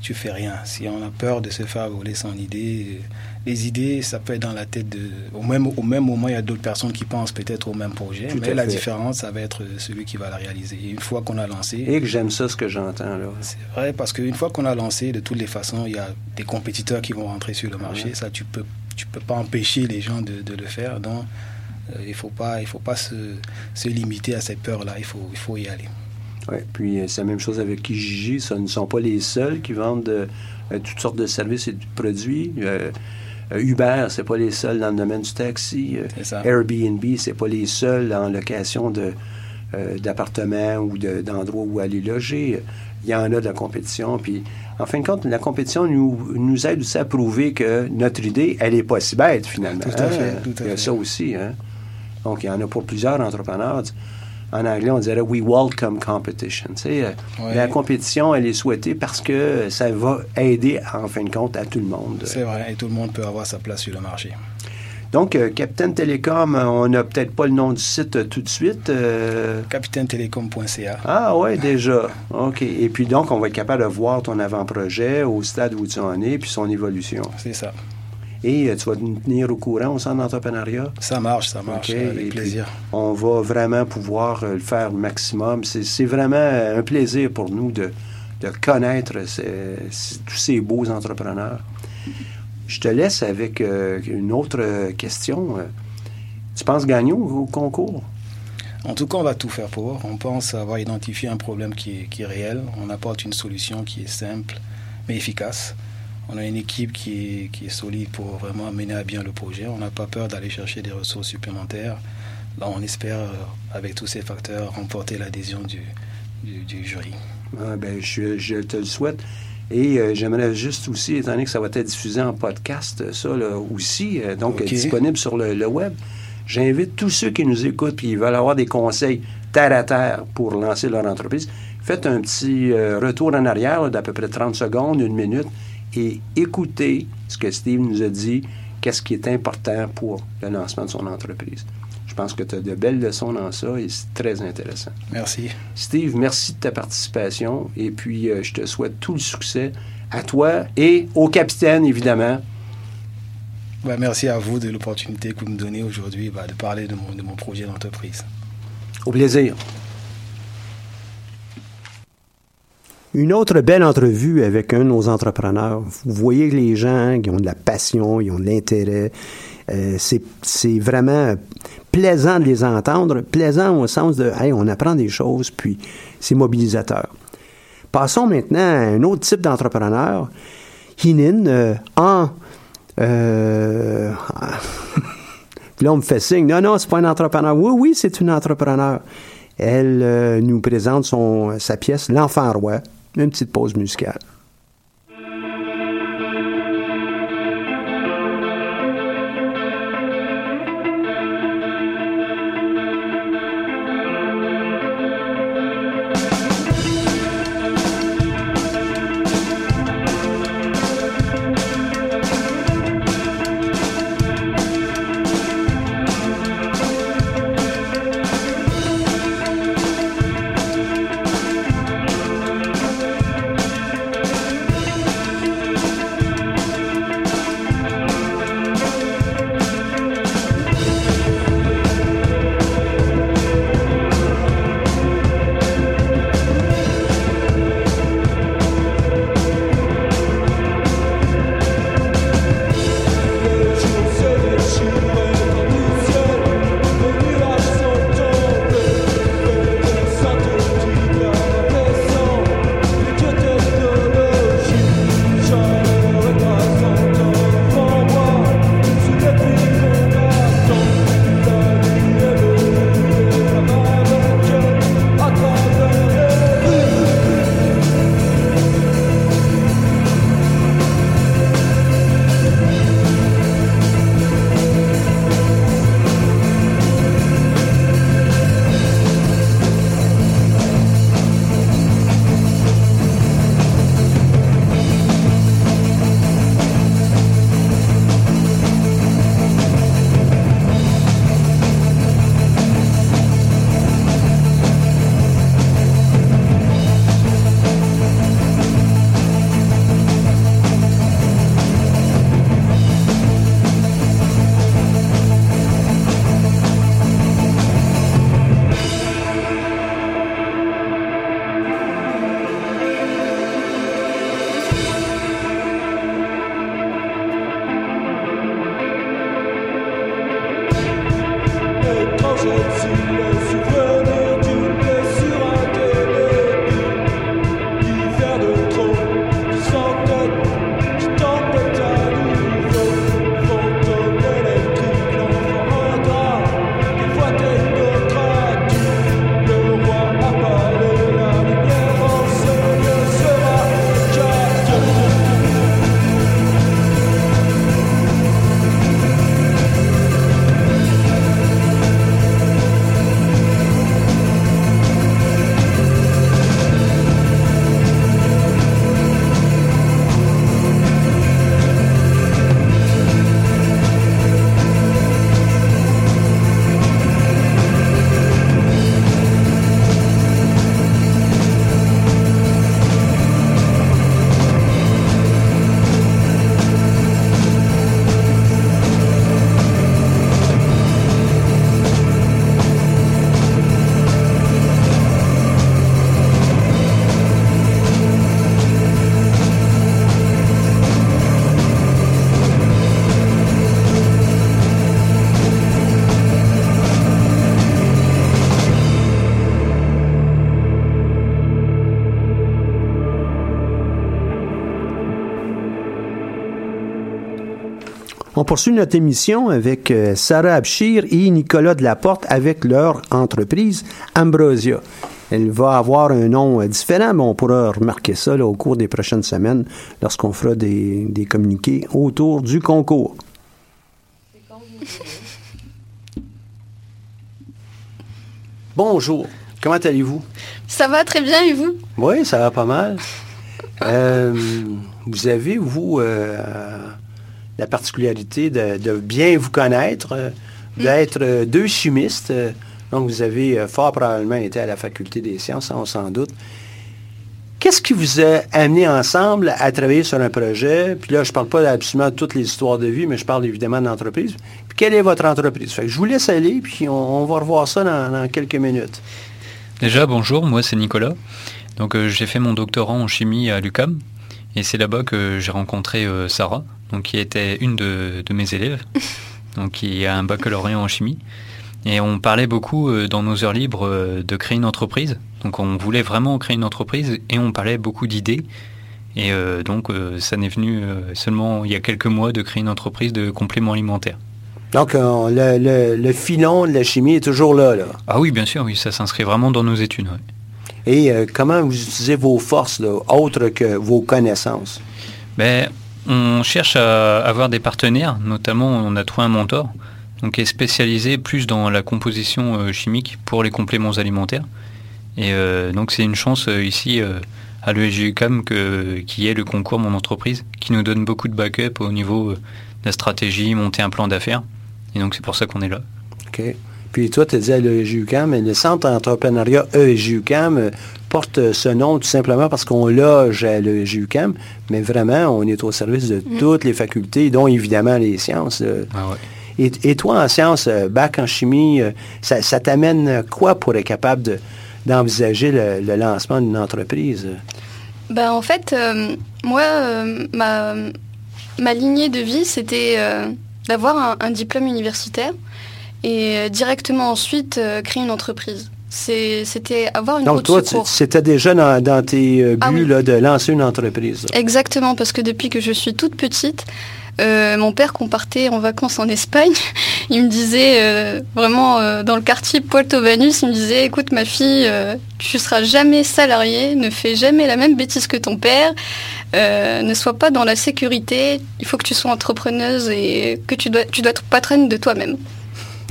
tu fais rien. Si on a peur de se faire voler son idée, les idées, ça peut être dans la tête de. Au même, au même moment, il y a d'autres personnes qui pensent peut-être au même projet,
Tout
mais la
fait.
différence, ça va être celui qui va la réaliser. Et une fois qu'on a lancé.
Et que j'aime ça, ce que j'entends, là.
C'est vrai, parce qu'une fois qu'on a lancé, de toutes les façons, il y a des compétiteurs qui vont rentrer sur le marché.
Ouais.
Ça, tu peux, tu peux pas empêcher les gens de, de le faire. Donc, euh, il faut pas, il faut pas se, se limiter à cette peur-là. Il faut, il faut y aller.
Ouais. Puis euh, c'est la même chose avec Kijiji. Ce ne sont pas les seuls qui vendent euh, euh, toutes sortes de services et de produits. Euh, Uber, c'est pas les seuls dans le domaine du taxi. Euh. Airbnb, c'est pas les seuls en location de, euh, d'appartements ou de- d'endroits où aller loger. Il y en a de la compétition. Puis, en fin de compte, la compétition nous, nous aide aussi à prouver que notre idée, elle est pas si bête, finalement.
Tout à
Hein?
fait, tout à
Il y a ça aussi. Hein? Donc, il y en a pour plusieurs entrepreneurs. En anglais, on dirait We welcome competition. Tu sais, euh,
Ouais.
La compétition, elle est souhaitée parce que ça va aider, en fin de compte, à tout le monde.
C'est vrai, et tout le monde peut avoir sa place sur le marché.
Donc, euh, Captain Télécom, on n'a peut-être pas le nom du site euh, tout de suite. euh. Ah ouais, déjà. OK. Et puis donc, on va être capable de voir ton avant-projet au stade où tu en es, puis son évolution.
C'est ça.
Et euh, tu vas nous tenir au courant au centre d'entrepreneuriat?
Ça marche, ça marche,
OK.
avec
Et
plaisir.
on va vraiment pouvoir euh, le faire le maximum. C'est vraiment euh, un plaisir pour nous de, de connaître ces- tous ces beaux entrepreneurs. Je te laisse avec euh, une autre question. Tu penses gagner au, au concours?
En tout cas, on va tout faire pour. On pense avoir identifié un problème qui est, qui est réel. On apporte une solution qui est simple, mais efficace. On a une équipe qui est, qui est solide pour vraiment mener à bien le projet. On n'a pas peur d'aller chercher des ressources supplémentaires. Là, on espère, euh, avec tous ces facteurs, remporter l'adhésion du, du, du jury.
Ah, ben, je, je te le souhaite. Et euh, j'aimerais juste aussi, étant donné que ça va être diffusé en podcast, ça là, aussi, euh, donc disponible sur le, le web, j'invite tous ceux qui nous écoutent et qui veulent avoir des conseils terre à terre pour lancer leur entreprise, faites un petit euh, retour en arrière d'à peu près 30 secondes, une minute, et écoutez ce que Steve nous a dit, qu'est-ce qui est important pour le lancement de son entreprise. Je pense que tu as de belles leçons dans ça et c'est très intéressant.
Merci.
Steve, merci de ta participation et puis euh, je te souhaite tout le succès à toi et au capitaine, évidemment.
Bah, merci à vous de l'opportunité que vous me donnez aujourd'hui bah, de parler de mon, de mon projet d'entreprise.
Au plaisir. Une autre belle entrevue avec un de nos entrepreneurs. Vous voyez que les gens qui ont de la passion, ils ont de l'intérêt. Euh, c'est vraiment plaisant de les entendre, plaisant au sens de hey, on apprend des choses, puis c'est mobilisateur. Passons maintenant à un autre type d'entrepreneur. Hinin, euh, en. Euh, là, on fait signe. Non, non, c'est pas un entrepreneur. Oui, oui, c'est une entrepreneur. Elle euh, nous présente son, sa pièce L'Enfant Roi. Une petite pause musicale. On poursuit notre émission avec euh, Sarah Abshir et Nicolas Delaporte avec leur entreprise Ambrosia. Elle va avoir un nom euh, différent, mais on pourra remarquer ça là, au cours des prochaines semaines lorsqu'on fera des, des communiqués autour du concours. Bonjour, comment allez-vous?
Ça va très bien et vous?
Oui, ça va pas mal. Euh, vous avez, vous, euh, la particularité de, bien vous connaître, euh, d'être euh, deux chimistes. euh, donc, vous avez fort probablement été à la Faculté des sciences, on s'en doute. Qu'est-ce qui vous a amené ensemble à travailler sur un projet? Puis là, je ne parle pas absolument de toutes les histoires de vie, mais je parle évidemment d'entreprise. Puis quelle est votre entreprise? Fait que je vous laisse aller, puis on, va revoir ça dans, quelques minutes.
Déjà, bonjour, moi c'est Nicolas. Donc j'ai fait mon doctorat en chimie à l'UCAM et c'est là-bas que j'ai rencontré Sarah, donc qui était une de, de mes élèves, donc qui a un baccalauréat en chimie. Et on parlait beaucoup euh, dans nos heures libres euh, de créer une entreprise. Donc on voulait vraiment créer une entreprise et on parlait beaucoup d'idées. Et euh, donc euh, ça n'est venu euh, seulement il y a quelques mois de créer une entreprise de compléments alimentaires.
Donc, euh, le, le- le filon de la chimie est toujours là, là.
Ah oui, bien sûr, oui, ça s'inscrit vraiment dans nos études. ouais.
Et euh, comment vous utilisez vos forces, là, autres que vos connaissances?
Ben, on cherche à avoir des partenaires, notamment on a trouvé un mentor, qui est spécialisé plus dans la composition euh, chimique pour les compléments alimentaires. Et euh, donc c'est une chance euh, ici à l'ESGUCAM qui est le concours Mon entreprise, qui nous donne beaucoup de backup au niveau de la stratégie, monter un plan d'affaires. Et donc c'est pour ça qu'on est là.
Puis toi, tu as dit à l'EJUCAM, mais le Centre d'entrepreneuriat EJUCAM euh, porte ce nom tout simplement parce qu'on loge à l'EJUCAM, mais vraiment, on est au service de toutes les facultés, dont évidemment les sciences. euh. Et, et toi, en sciences, euh, bac en chimie, ça, ça t'amène quoi pour être capable de- d'envisager le, le lancement d'une entreprise?
Bah, en fait, euh, moi, euh, ma, ma lignée de vie, c'était euh, d'avoir un, un diplôme universitaire et euh, directement ensuite euh, créer une entreprise. C'était avoir une
Donc toi, c'était déjà dans, dans tes euh, buts
Ah oui.
là, de lancer une entreprise.
Exactement, parce que depuis que je suis toute petite, euh, mon père, qu'on partait en vacances en Espagne, il me disait, euh, vraiment euh, dans le quartier Puerto Banus, il me disait, écoute ma fille, tu seras jamais salariée, ne fais jamais la même bêtise que ton père, ne sois pas dans la sécurité, il faut que tu sois entrepreneuse et que tu dois, tu dois être patronne de toi-même.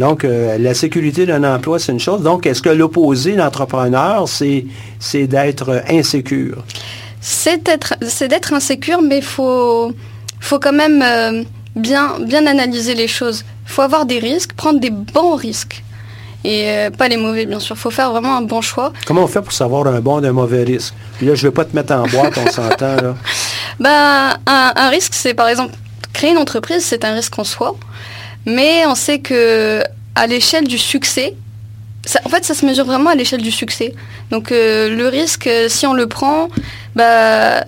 Donc, euh, la sécurité d'un emploi, c'est une chose. Donc, est-ce que l'opposé, l'entrepreneur, c'est, c'est d'être insécure?
c'est d'être c'est d'être insécure mais faut faut quand même euh, bien bien analyser les choses faut avoir des risques prendre des bons risques et euh, pas les mauvais bien sûr faut faire vraiment un bon choix
Comment on fait pour savoir un bon d'un mauvais risque? Puis là, je ne vais pas te mettre en boîte, on s'entend, là.
un, un risque c'est par exemple créer une entreprise c'est un risque en soi mais on sait que à l'échelle du succès en fait, ça se mesure vraiment à l'échelle du succès. Donc, euh, le risque, euh, si on le prend, bah,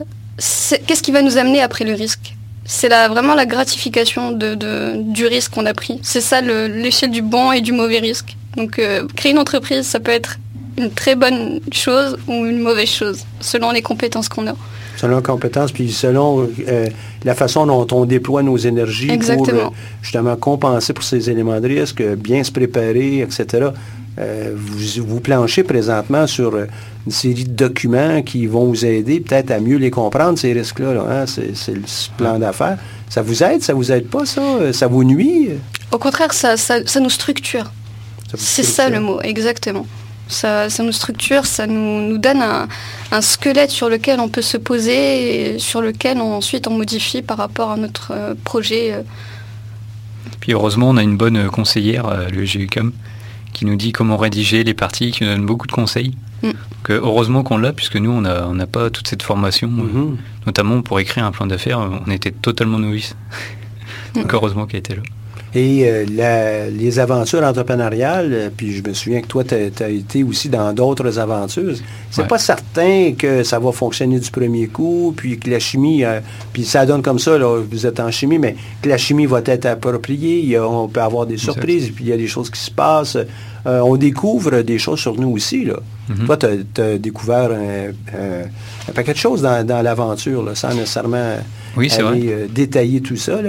qu'est-ce qui va nous amener après le risque? C'est vraiment la gratification du risque qu'on a pris. C'est ça le- l'échelle du bon et du mauvais risque. Donc, euh, créer une entreprise, ça peut être une très bonne chose ou une mauvaise chose, selon les compétences qu'on a.
Selon les compétences, puis selon euh, la façon dont on déploie nos énergies
Exactement.
pour euh, justement compenser pour ces éléments de risque, bien se préparer, etc. Euh, vous, vous planchez présentement sur une série de documents qui vont vous aider peut-être à mieux les comprendre, ces risques-là. là, hein? C'est le plan d'affaires. Ça vous aide, ça vous aide pas, ça? Ça vous nuit?
Au contraire, ça, ça, ça nous structure. C'est ça le mot, exactement. Ça, ça nous structure, ça nous, nous donne un, un squelette sur lequel on peut se poser et sur lequel on- ensuite on modifie par rapport à notre euh, projet. euh.
Puis heureusement, on a une bonne conseillère à l'EGUCAM qui nous dit comment rédiger les parties, qui nous donne beaucoup de conseils.
Mm.
Donc, euh, heureusement qu'on l'a, puisque nous, on n'a on n'a pas toute cette formation, euh,
Mhm.
notamment pour écrire un plan d'affaires, euh, on était totalement novices. Donc heureusement qu'elle était là.
Et euh, la- les aventures entrepreneuriales, euh, puis je me souviens que toi, tu as, été aussi dans d'autres aventures. C'est
Ouais.
pas certain que ça va fonctionner du premier coup, puis que la chimie, euh, puis ça donne comme ça, là, vous êtes en chimie, mais que la chimie va être appropriée, il y a- on peut avoir des surprises, puis il y a des choses qui se passent. Euh, on découvre des choses sur nous aussi. Là.
Mhm.
Toi, tu as, découvert un, un- un paquet de choses dans, dans l'aventure, sans nécessairement
Oui, c'est
aller
vrai.
euh, détailler tout ça.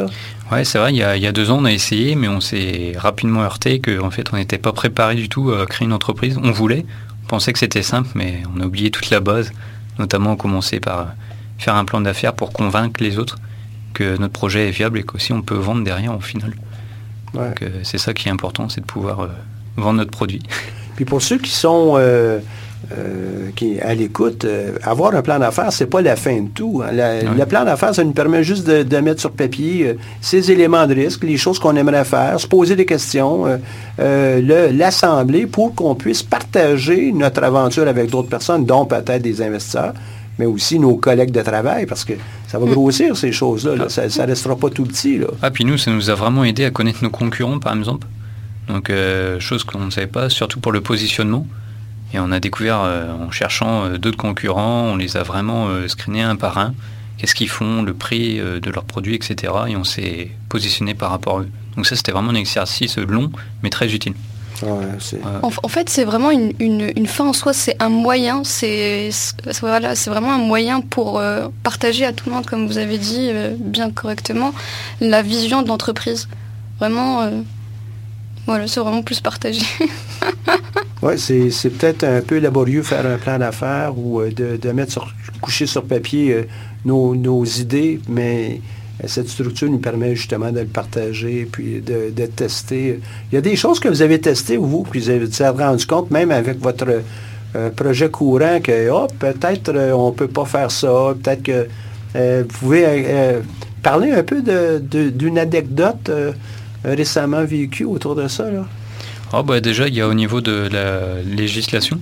Ouais, c'est vrai, il y, a, il y a deux ans, on a essayé, mais on s'est rapidement heurté qu'en fait, on n'était pas préparé du tout à créer une entreprise. On voulait, on pensait que c'était simple, mais on a oublié toute la base, notamment commencer par euh, faire un plan d'affaires pour convaincre les autres que notre projet est viable et qu'aussi on peut vendre derrière au final.
Ouais.
Euh, c'est ça qui est important, c'est de pouvoir euh, vendre notre produit.
Puis pour ceux qui sont euh, euh, qui, à l'écoute, euh, avoir un plan d'affaires, c'est pas la fin de tout. hein. La- Le plan d'affaires, ça nous permet juste de, de mettre sur papier euh, ces éléments de risque, les choses qu'on aimerait faire, se poser des questions, le- l'assembler pour qu'on puisse partager notre aventure avec d'autres personnes, dont peut-être des investisseurs, mais aussi nos collègues de travail, parce que ça va grossir ces choses-là. là. Ça ne restera pas tout petit. Là.
Ah, puis nous, ça nous a vraiment aidé à connaître nos concurrents, par exemple. Donc, chose qu'on ne savait pas, surtout pour le positionnement. Et on a découvert, euh, en cherchant euh, d'autres concurrents, on les a vraiment euh, screenés un par un. Qu'est-ce qu'ils font, le prix euh, de leurs produits, etc. Et on s'est positionné par rapport à eux. Donc ça, c'était vraiment un exercice long, mais très utile.
En, en fait, c'est vraiment une, une- une fin en soi, c'est un moyen, c'est c'est- voilà, c'est vraiment un moyen pour euh, partager à tout le monde, comme vous avez dit euh, bien correctement, la vision de l'entreprise. Vraiment, euh, voilà, c'est vraiment plus partagé.
Oui, c'est peut-être un peu laborieux faire un plan d'affaires ou euh, de, de mettre sur, coucher sur papier euh, nos, nos idées, mais euh, cette structure nous permet justement de le partager puis de, de tester. Il y a des choses que vous avez testées, vous, puis vous avez rendu compte, même avec votre projet courant, que oh, peut-être on ne peut pas faire ça, peut-être que vous pouvez parler un peu de- de- d'une anecdote récemment vécue autour de ça. Là.
Ah bah déjà, il y a au niveau de la législation.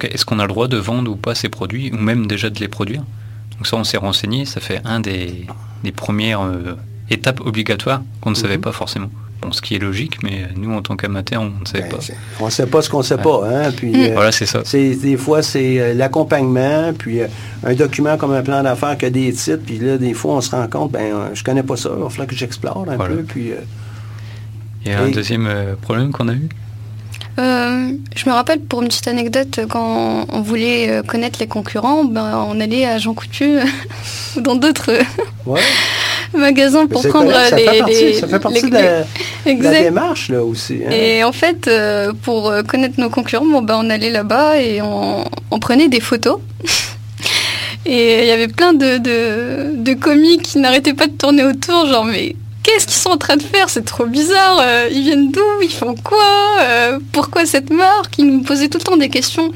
Est-ce qu'on a le droit de vendre ou pas ces produits, ou même déjà de les produire? Donc ça, on s'est renseigné. Ça fait un des, des premières euh, étapes obligatoires qu'on ne savait
Mhm.
pas forcément. Bon, ce qui est logique, mais nous, en tant qu'amateurs, on ne savait pas.
On ne sait pas ce qu'on ne sait
Ouais.
pas. Hein? Puis, euh,
Voilà, c'est ça.
Des fois, c'est euh, l'accompagnement, puis euh, un document comme un plan d'affaires qui a des titres, puis là, des fois, on se rend compte, ben, euh, je connais pas ça, il va falloir que j'explore un
Voilà.
peu, puis...
Il y a un
Et-
deuxième euh, problème qu'on a eu?
Euh, je me rappelle pour une petite anecdote, quand on voulait euh, connaître les concurrents, ben, on allait à Jean Coutu ou dans d'autres
ouais.
magasins pour prendre
ça
les,
fait partie,
les-
ça fait partie
les-
de, la, de la
Exact.
démarche, là, aussi. hein.
Et en fait, euh, pour connaître nos concurrents, bon, ben, on allait là-bas et on, on prenait des photos. Et il y avait plein de, de, de commis qui n'arrêtaient pas de tourner autour, genre, mais qu'est-ce qu'ils sont en train de faire? C'est trop bizarre. euh, ils viennent d'où? Ils font quoi? Euh, Pourquoi cette marque Ils nous posaient tout le temps des questions.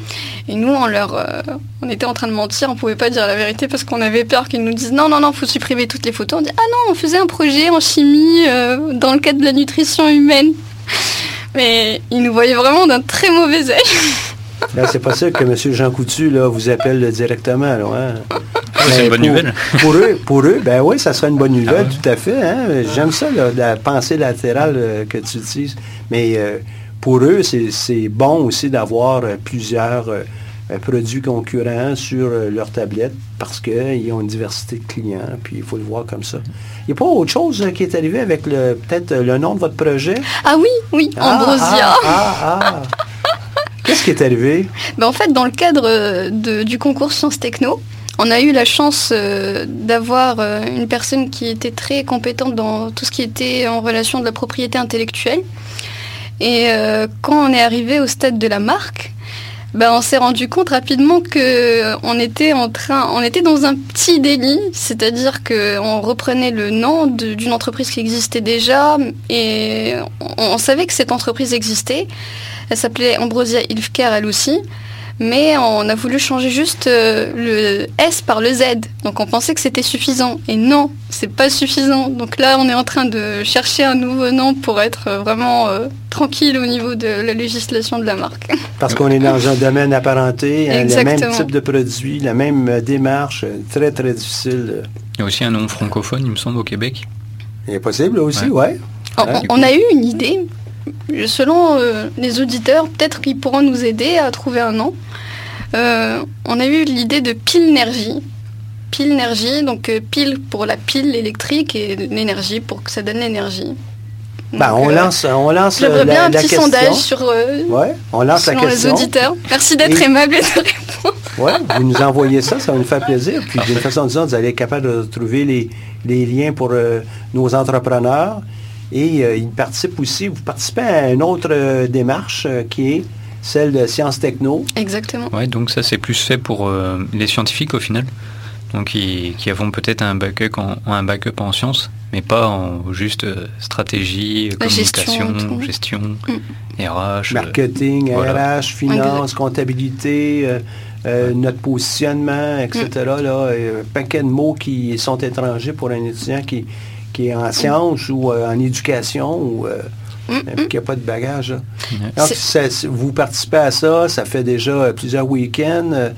Et nous, on leur, euh, on était en train de mentir, on pouvait pas dire la vérité parce qu'on avait peur qu'ils nous disent non, non, non, faut supprimer toutes les photos. On dit ah non, on faisait un projet en chimie dans le cadre de la nutrition humaine. Mais ils nous voyaient vraiment d'un très mauvais œil.
Là, c'est possible que M. Jean Coutu là, vous appelle directement. Là, hein.
c'est une
Mais
bonne
pour-
nouvelle.
Pour eux, pour eux, ben oui, ça serait une bonne nouvelle,
Ah ouais.
tout à fait. hein. J'aime ça, là, la pensée latérale euh, que tu utilises. Mais euh, pour eux, c'est c'est bon aussi d'avoir euh, plusieurs produits concurrents sur euh, leur tablette parce qu'ils ont une diversité de clients, puis il faut le voir comme ça. Il n'y a pas autre chose euh, qui est arrivé avec le peut-être le nom de votre projet?
Ah oui, oui,
Ah,
Ambrosia.
Ah, ah, ah. Qu'est-ce qui est arrivé?
Ben, en fait, dans le cadre euh, du concours Sciences Techno, on a eu la chance euh, d'avoir euh, une personne qui était très compétente dans tout ce qui était en relation de la propriété intellectuelle. Et quand on est arrivé au stade de la marque, ben, on s'est rendu compte rapidement que on était en train, on était dans un petit délit, c'est-à-dire que on reprenait le nom d'une entreprise qui existait déjà et on savait que cette entreprise existait. Elle s'appelait Ambrosia Healthcare elle aussi. Mais on a voulu changer juste euh, le S par le Z. Donc on pensait que c'était suffisant. Et non, c'est pas suffisant. Donc là, on est en train de chercher un nouveau nom pour être euh, vraiment euh, tranquille au niveau de la législation de la marque.
Parce qu'on est dans un domaine apparenté, hein, le même type de produit, la même démarche, très très difficile.
Il y a aussi un nom francophone, il me semble, au Québec.
Il est possible aussi,
Ouais.
ouais.
On, on a eu une idée. Selon euh, les auditeurs, peut-être qu'ils pourront nous aider à trouver un nom. euh, on a eu l'idée de pile-énergie. Pile-énergie, donc euh, pile pour la pile électrique et l'énergie pour que ça donne l'énergie.
Ben, on,
euh,
lance, on lance
J'aimerais
la,
bien un
la
petit
question.
sondage sur euh,
Ouais, on lance la
selon les
question.
auditeurs. Merci d'être
Et-
aimable et de répondre.
Oui, vous nous envoyez ça, ça va nous faire plaisir. Puis d'une façon ou d'une autre, vous allez être capable de trouver les, les liens pour euh, nos entrepreneurs. Et euh, ils participent aussi, vous participez à une autre euh, démarche euh, qui est celle de Sciences Techno.
Exactement.
Ouais, donc ça c'est plus fait pour euh, les scientifiques au final, donc qui, qui avons peut-être un backup en un backup en sciences, mais pas en juste euh, stratégie,
La
communication, gestion,
Mm.
RH. euh,
Marketing,
voilà.
RH, finance, comptabilité, euh, euh, notre positionnement, etc. Là, euh, un paquet de mots qui sont étrangers pour un étudiant qui, qui est en sciences ou euh, en éducation ou euh, qui n'a pas de bagage. là. Donc, ça- c'est- vous participez à ça, ça fait déjà euh, plusieurs week-ends.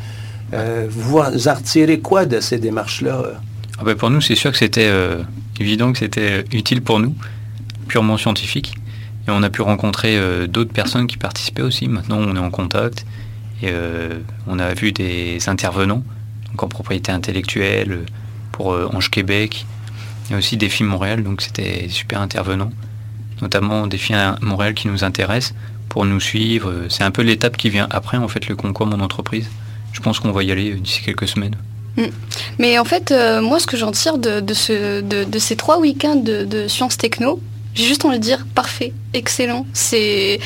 vous en retirez quoi de ces démarches-là?
Ah bah, pour nous, c'est sûr que c'était euh, évident que c'était utile pour nous, purement scientifique. Et on a pu rencontrer euh, d'autres personnes qui participaient aussi. Maintenant, on est en contact et euh, on a vu des intervenants, donc en propriété intellectuelle, pour euh, Ange Québec, et aussi des Montréal. Donc c'était super intervenant, notamment des filles à Montréal qui nous intéressent pour nous suivre. C'est un peu l'étape qui vient après, en fait, le concours Mon Entreprise. Je pense qu'on va y aller d'ici quelques semaines.
Mm. Mais en fait, euh, moi, ce que j'en tire de, de ce, de, de ces trois week-ends de, de sciences techno, j'ai juste envie de dire parfait, excellent. C'est,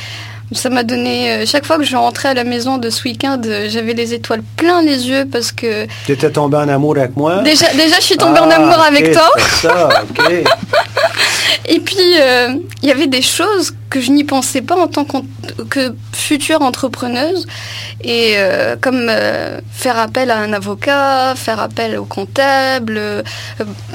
ça m'a donné. euh, chaque fois que je rentrais à la maison de ce week-end, euh, j'avais les étoiles plein les yeux parce que
Tu étais tombé en amour avec moi?
déjà, déjà, je suis tombée en
Ah,
amour avec toi.
ça.
Et puis, euh, il y avait des choses que je n'y pensais pas en tant que future entrepreneuse. Et euh, comme euh, faire appel à un avocat, faire appel au comptable,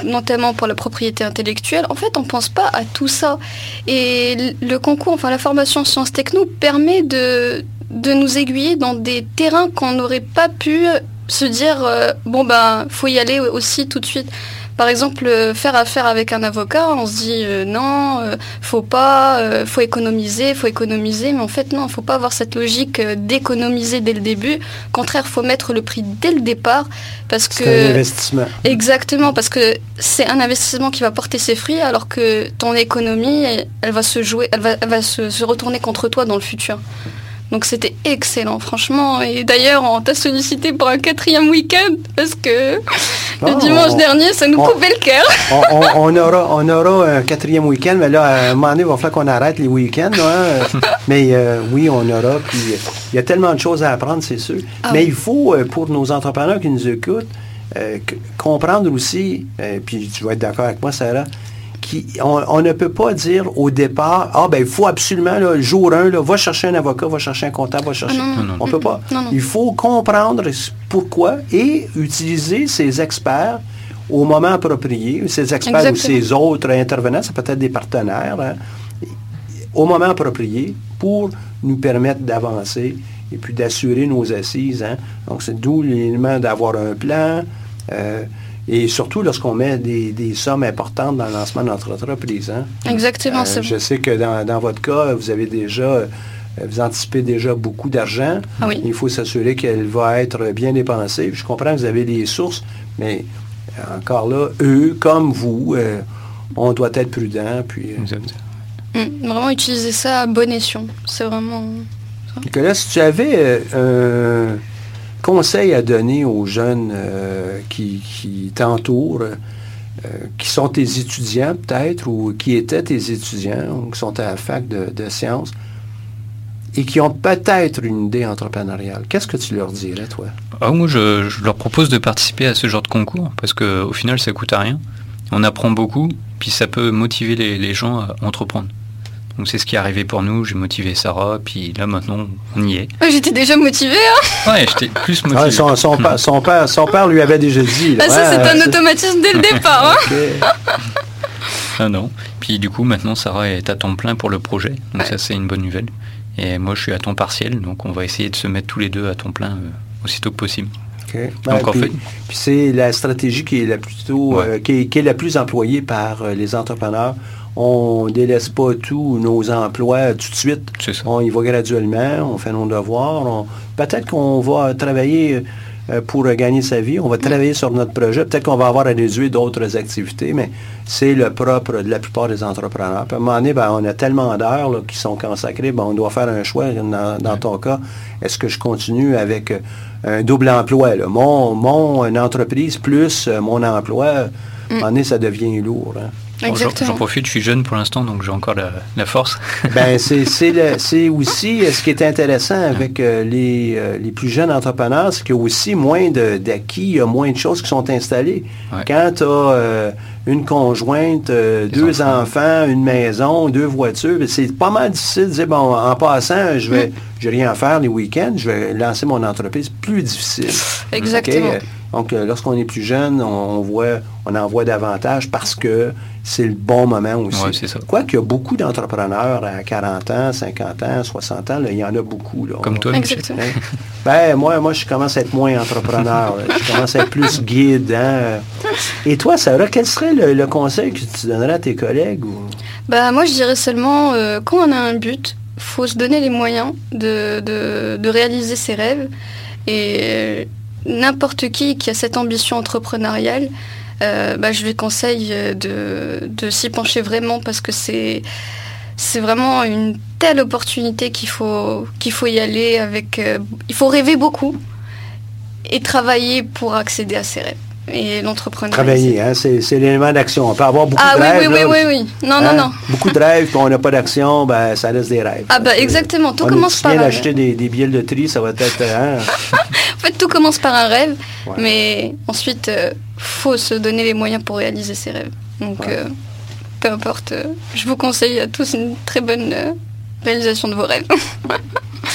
notamment pour la propriété intellectuelle. En fait, on ne pense pas à tout ça. Et le concours, enfin la formation Sciences Techno permet de, de nous aiguiller dans des terrains qu'on n'aurait pas pu se dire, bon ben, faut y aller aussi tout de suite. Par exemple, euh, faire affaire avec un avocat, on se dit euh, non, euh, faut pas, euh, faut économiser, faut économiser, mais en fait non, faut pas avoir cette logique euh, d'économiser dès le début. Au contraire, faut mettre le prix dès le départ parce que
un investissement.
Exactement, parce que c'est un investissement qui va porter ses fruits, alors que ton économie, elle, elle va se jouer, elle va, elle va se, se retourner contre toi dans le futur. Donc c'était excellent, franchement. Et d'ailleurs, on t'a sollicité pour un quatrième week-end parce que le
Ah,
dimanche
on-
dernier, ça nous
on-
coupait le cœur.
on, aura, on aura un quatrième week-end, mais là, à un moment donné, il va falloir qu'on arrête les week-ends. hein. mais euh, oui, on aura. Puis euh, il y a tellement de choses à apprendre, c'est sûr.
Ah
mais
oui.
il faut, euh, pour nos entrepreneurs qui nous écoutent, euh, comprendre aussi, euh, puis tu vas être d'accord avec moi, Sarah, qui, on, on ne peut pas dire au départ, ah ben il faut absolument, là, le jour 1, là, va chercher un avocat, va chercher un comptable, va chercher.
Ah non, non, non.
On peut pas.
Non.
Il faut comprendre pourquoi et utiliser ces experts au moment approprié, ces experts ou ces autres intervenants, ça peut être des partenaires, hein, au moment approprié pour nous permettre d'avancer et puis d'assurer nos assises. hein. Donc, c'est d'où l'élément d'avoir un plan euh, et surtout lorsqu'on met des, des sommes importantes dans le lancement de notre entreprise. hein.
Exactement,
Euh, Je sais que dans, dans votre cas, vous avez déjà, euh, vous anticipez déjà beaucoup d'argent.
Ah oui.
Il faut s'assurer qu'elle va être bien dépensée. Je comprends que vous avez les sources, mais euh, encore là, eux, comme vous, euh, on doit être prudent. Puis, euh,
Mm, vraiment utiliser ça à bon escient. C'est vraiment.
Nicolas, si tu avais euh, un conseil à donner aux jeunes euh, qui, t'entourent, euh, qui sont tes étudiants peut-être, ou qui étaient tes étudiants, ou qui sont à la fac de, sciences, et qui ont peut-être une idée entrepreneuriale, qu'est-ce que tu leur dirais, toi?
Ah, moi, je, leur propose de participer à ce genre de concours parce qu'au final, ça coûte à rien. On apprend beaucoup, puis ça peut motiver les gens à entreprendre. Donc c'est ce qui est arrivé pour nous. J'ai motivé Sarah, puis là maintenant, on y est.
Ouais, J'étais déjà motivée. Hein
Ouais, j'étais plus motivé.
Ah, son, son père, son, père, son père lui avait déjà dit. là,
Ah, ça, c'est un automatisme dès le départ. hein.
Ok.
Ah non. Puis du coup, maintenant, Sarah est à temps plein pour le projet. Donc ça, c'est une bonne nouvelle. Et moi, je suis à temps partiel. Donc on va essayer de se mettre tous les deux à temps plein euh, aussitôt que possible.
OK. Ben,
Donc, en
puis,
fait-
puis c'est la stratégie qui est la plutôt
Ouais.
euh, qui, est, qui est la plus employée par euh, les entrepreneurs. On ne délaisse pas tous nos emplois tout de suite. On y va graduellement, on fait nos devoirs. on- Peut-être qu'on va travailler euh, pour gagner sa vie, on va travailler sur notre projet. Peut-être qu'on va avoir à réduire d'autres activités, mais c'est le propre de la plupart des entrepreneurs. Puis à un moment donné, ben, on a tellement d'heures qui sont consacrées, ben, on doit faire un choix. Dans, dans ton cas, est-ce que je continue avec euh, un double emploi? là? Mon, mon entreprise plus euh, mon emploi, à un moment donné, ça devient lourd. hein.
J'en- profite, je suis jeune pour l'instant, donc j'ai encore la, la force.
Ben, c'est aussi euh, ce qui est intéressant avec euh, les, euh, les plus jeunes entrepreneurs, c'est qu'il y a aussi moins d'acquis, il y a moins de choses qui sont installées. Quand tu as une conjointe, deux enfants. une maison, deux voitures, ben, c'est pas mal difficile de dire, bon, en passant, je vais, je vais rien faire les week-ends, je vais lancer mon entreprise. Plus difficile.
Exactement.
Donc, euh, lorsqu'on est plus jeune, on, voit, on en voit davantage parce que c'est le bon moment aussi.
Ouais, c'est ça.
Quoi qu'il y a beaucoup d'entrepreneurs à 40 ans, 50 ans, 60 ans, là, il y en a beaucoup. Là.
Comme toi.
Exactement.
Hein? Ben, moi, moi, je commence à être moins entrepreneur. là. Je commence à être plus guide. hein. Et toi, Sarah, quel serait le, le conseil que tu donnerais à tes collègues? ou-
Bah moi je dirais seulement euh, quand on a un but, faut se donner les moyens de, de, de réaliser ses rêves. Et euh, n'importe qui qui a cette ambition entrepreneuriale, euh, bah, je lui conseille euh, de, s'y pencher vraiment parce que c'est vraiment une telle opportunité qu'il faut qu'il faut y aller avec. euh, il faut rêver beaucoup et travailler pour accéder à ses rêves. Et l'entrepreneuriat.
Travailler, hein, c'est c'est l'élément d'action. On peut avoir beaucoup
Ah
de
oui,
rêves.
oui, oui, oui, oui. Non, non,
Hein?
non.
Beaucoup de rêves, puis on n'a pas d'action, ben, ça reste des rêves.
Ah bah exactement, tout
on
commence par un
d'acheter des, des billets de tri, ça va être... hein,
En fait, tout commence par un rêve,
Ouais.
mais ensuite, euh, faut se donner les moyens pour réaliser ses rêves. Donc,
Ouais.
euh, peu importe, euh, je vous conseille à tous une très bonne euh, réalisation de vos rêves.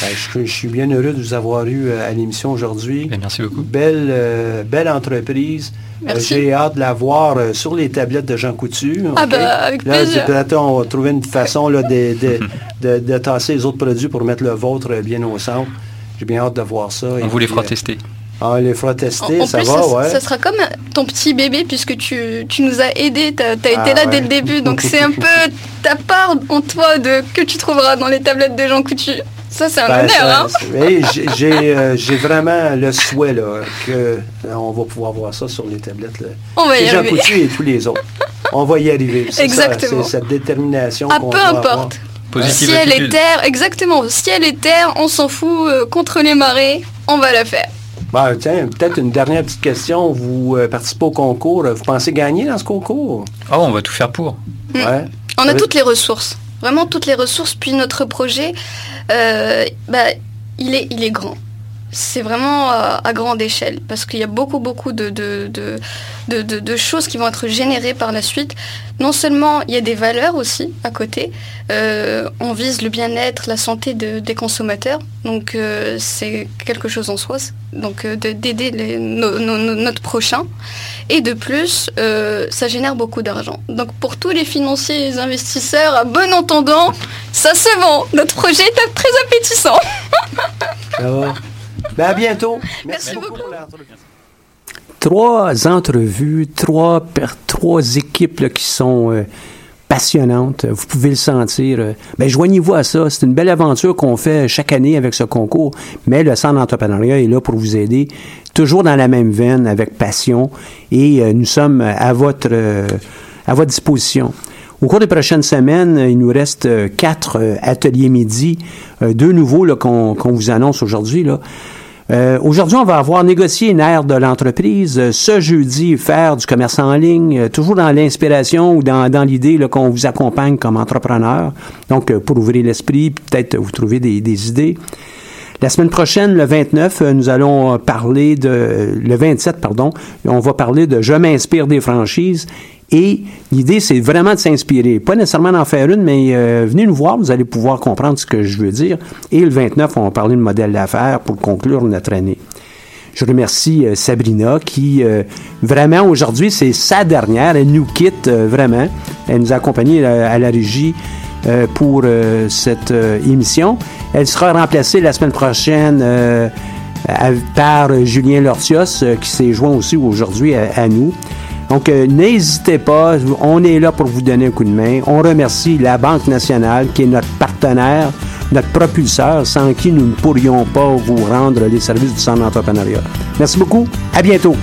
Ben, je, je suis bien heureux de vous avoir eu euh, à l'émission aujourd'hui.
Ben, merci beaucoup.
Belle, euh, belle entreprise. Euh,
Merci.
J'ai hâte de la voir euh, sur les tablettes de Jean Coutu.
Ah ben, avec
Là,
plaisir.
on va trouver une façon là, de, de, de- de tasser les autres produits pour mettre le vôtre bien au centre. J'ai bien hâte de voir ça.
On vous les fera tester.
On les fera tester,
En, en
ça
plus,
va,
ça,
ouais.
ça sera comme ton petit bébé puisque tu, tu nous as aidés, tu as, été
Ah,
là
ouais.
dès le début, donc c'est un peu ta part en toi de, que tu trouveras dans les tablettes de Jean Coutu. Ça, c'est un
Ben,
honneur,
ça-
hein?
j'ai- euh, j'ai vraiment le souhait là, que euh, on va pouvoir voir ça sur les tablettes. là.
On va y
Jean
arriver.
Coutu et tous les autres. On va y arriver.
Exactement.
C'est cette détermination.
Ah,
qu'on
peu
doit avoir.
importe. Ciel et terre, exactement. Ciel et terre, on s'en fout, euh, contre les marées, on va la faire.
Ben, tiens, peut-être une dernière petite question. Vous euh, participez au concours. Vous pensez gagner dans ce concours?
Oh, on va tout faire pour.
Ouais.
On a toutes les ressources, vraiment toutes les ressources. Puis notre projet, euh, bah, il, est, il est grand. C'est vraiment à, à grande échelle parce qu'il y a beaucoup, beaucoup de, choses qui vont être générées par la suite. Non seulement il y a des valeurs aussi à côté, euh, on vise le bien-être, la santé de- des consommateurs, donc euh, c'est quelque chose en soi, donc euh, de- d'aider notre prochain. Et de plus, euh, ça génère beaucoup d'argent. Donc pour tous les financiers et les investisseurs, à bon entendant, ça se vend. Notre projet est très appétissant.
Ben, à bientôt.
Merci, beaucoup.
trois entrevues, trois, per- trois équipes là, qui sont euh, passionnantes. Vous pouvez le sentir. euh. Ben, joignez-vous à ça. C'est une belle aventure qu'on fait chaque année avec ce concours. Mais le Centre d'entrepreneuriat est là pour vous aider, toujours dans la même veine, avec passion. Et euh, nous sommes à votre, euh, à votre disposition. Au cours des prochaines semaines, il nous reste euh, quatre euh, ateliers midi, euh, deux nouveaux qu'on vous annonce aujourd'hui. Euh, Aujourd'hui, on va avoir négocié une ère de l'entreprise. Euh, Ce jeudi, faire du commerce en ligne, euh, toujours dans l'inspiration ou dans, l'idée qu'on vous accompagne comme entrepreneur. Donc, euh, pour ouvrir l'esprit, peut-être vous trouver des, des idées. La semaine prochaine, le 29, euh, nous allons euh, parler de... Le 27, pardon, on va parler de Je m'inspire des franchises. Et l'idée, c'est vraiment de s'inspirer. Pas nécessairement d'en faire une, mais euh, venez nous voir, vous allez pouvoir comprendre ce que je veux dire. Et le 29, on va parler de modèle d'affaires pour conclure notre année. Je remercie euh, Sabrina qui, euh, vraiment, aujourd'hui, c'est sa dernière. Elle nous quitte euh, vraiment. Elle nous a accompagnés euh, à la régie pour cette émission. Elle sera remplacée la semaine prochaine par Julien Lortios, qui s'est joint aussi aujourd'hui à, nous. Donc, n'hésitez pas, on est là pour vous donner un coup de main. On remercie la Banque nationale, qui est notre partenaire, notre propulseur, sans qui nous ne pourrions pas vous rendre les services du centre d'entrepreneuriat. Merci beaucoup. À bientôt.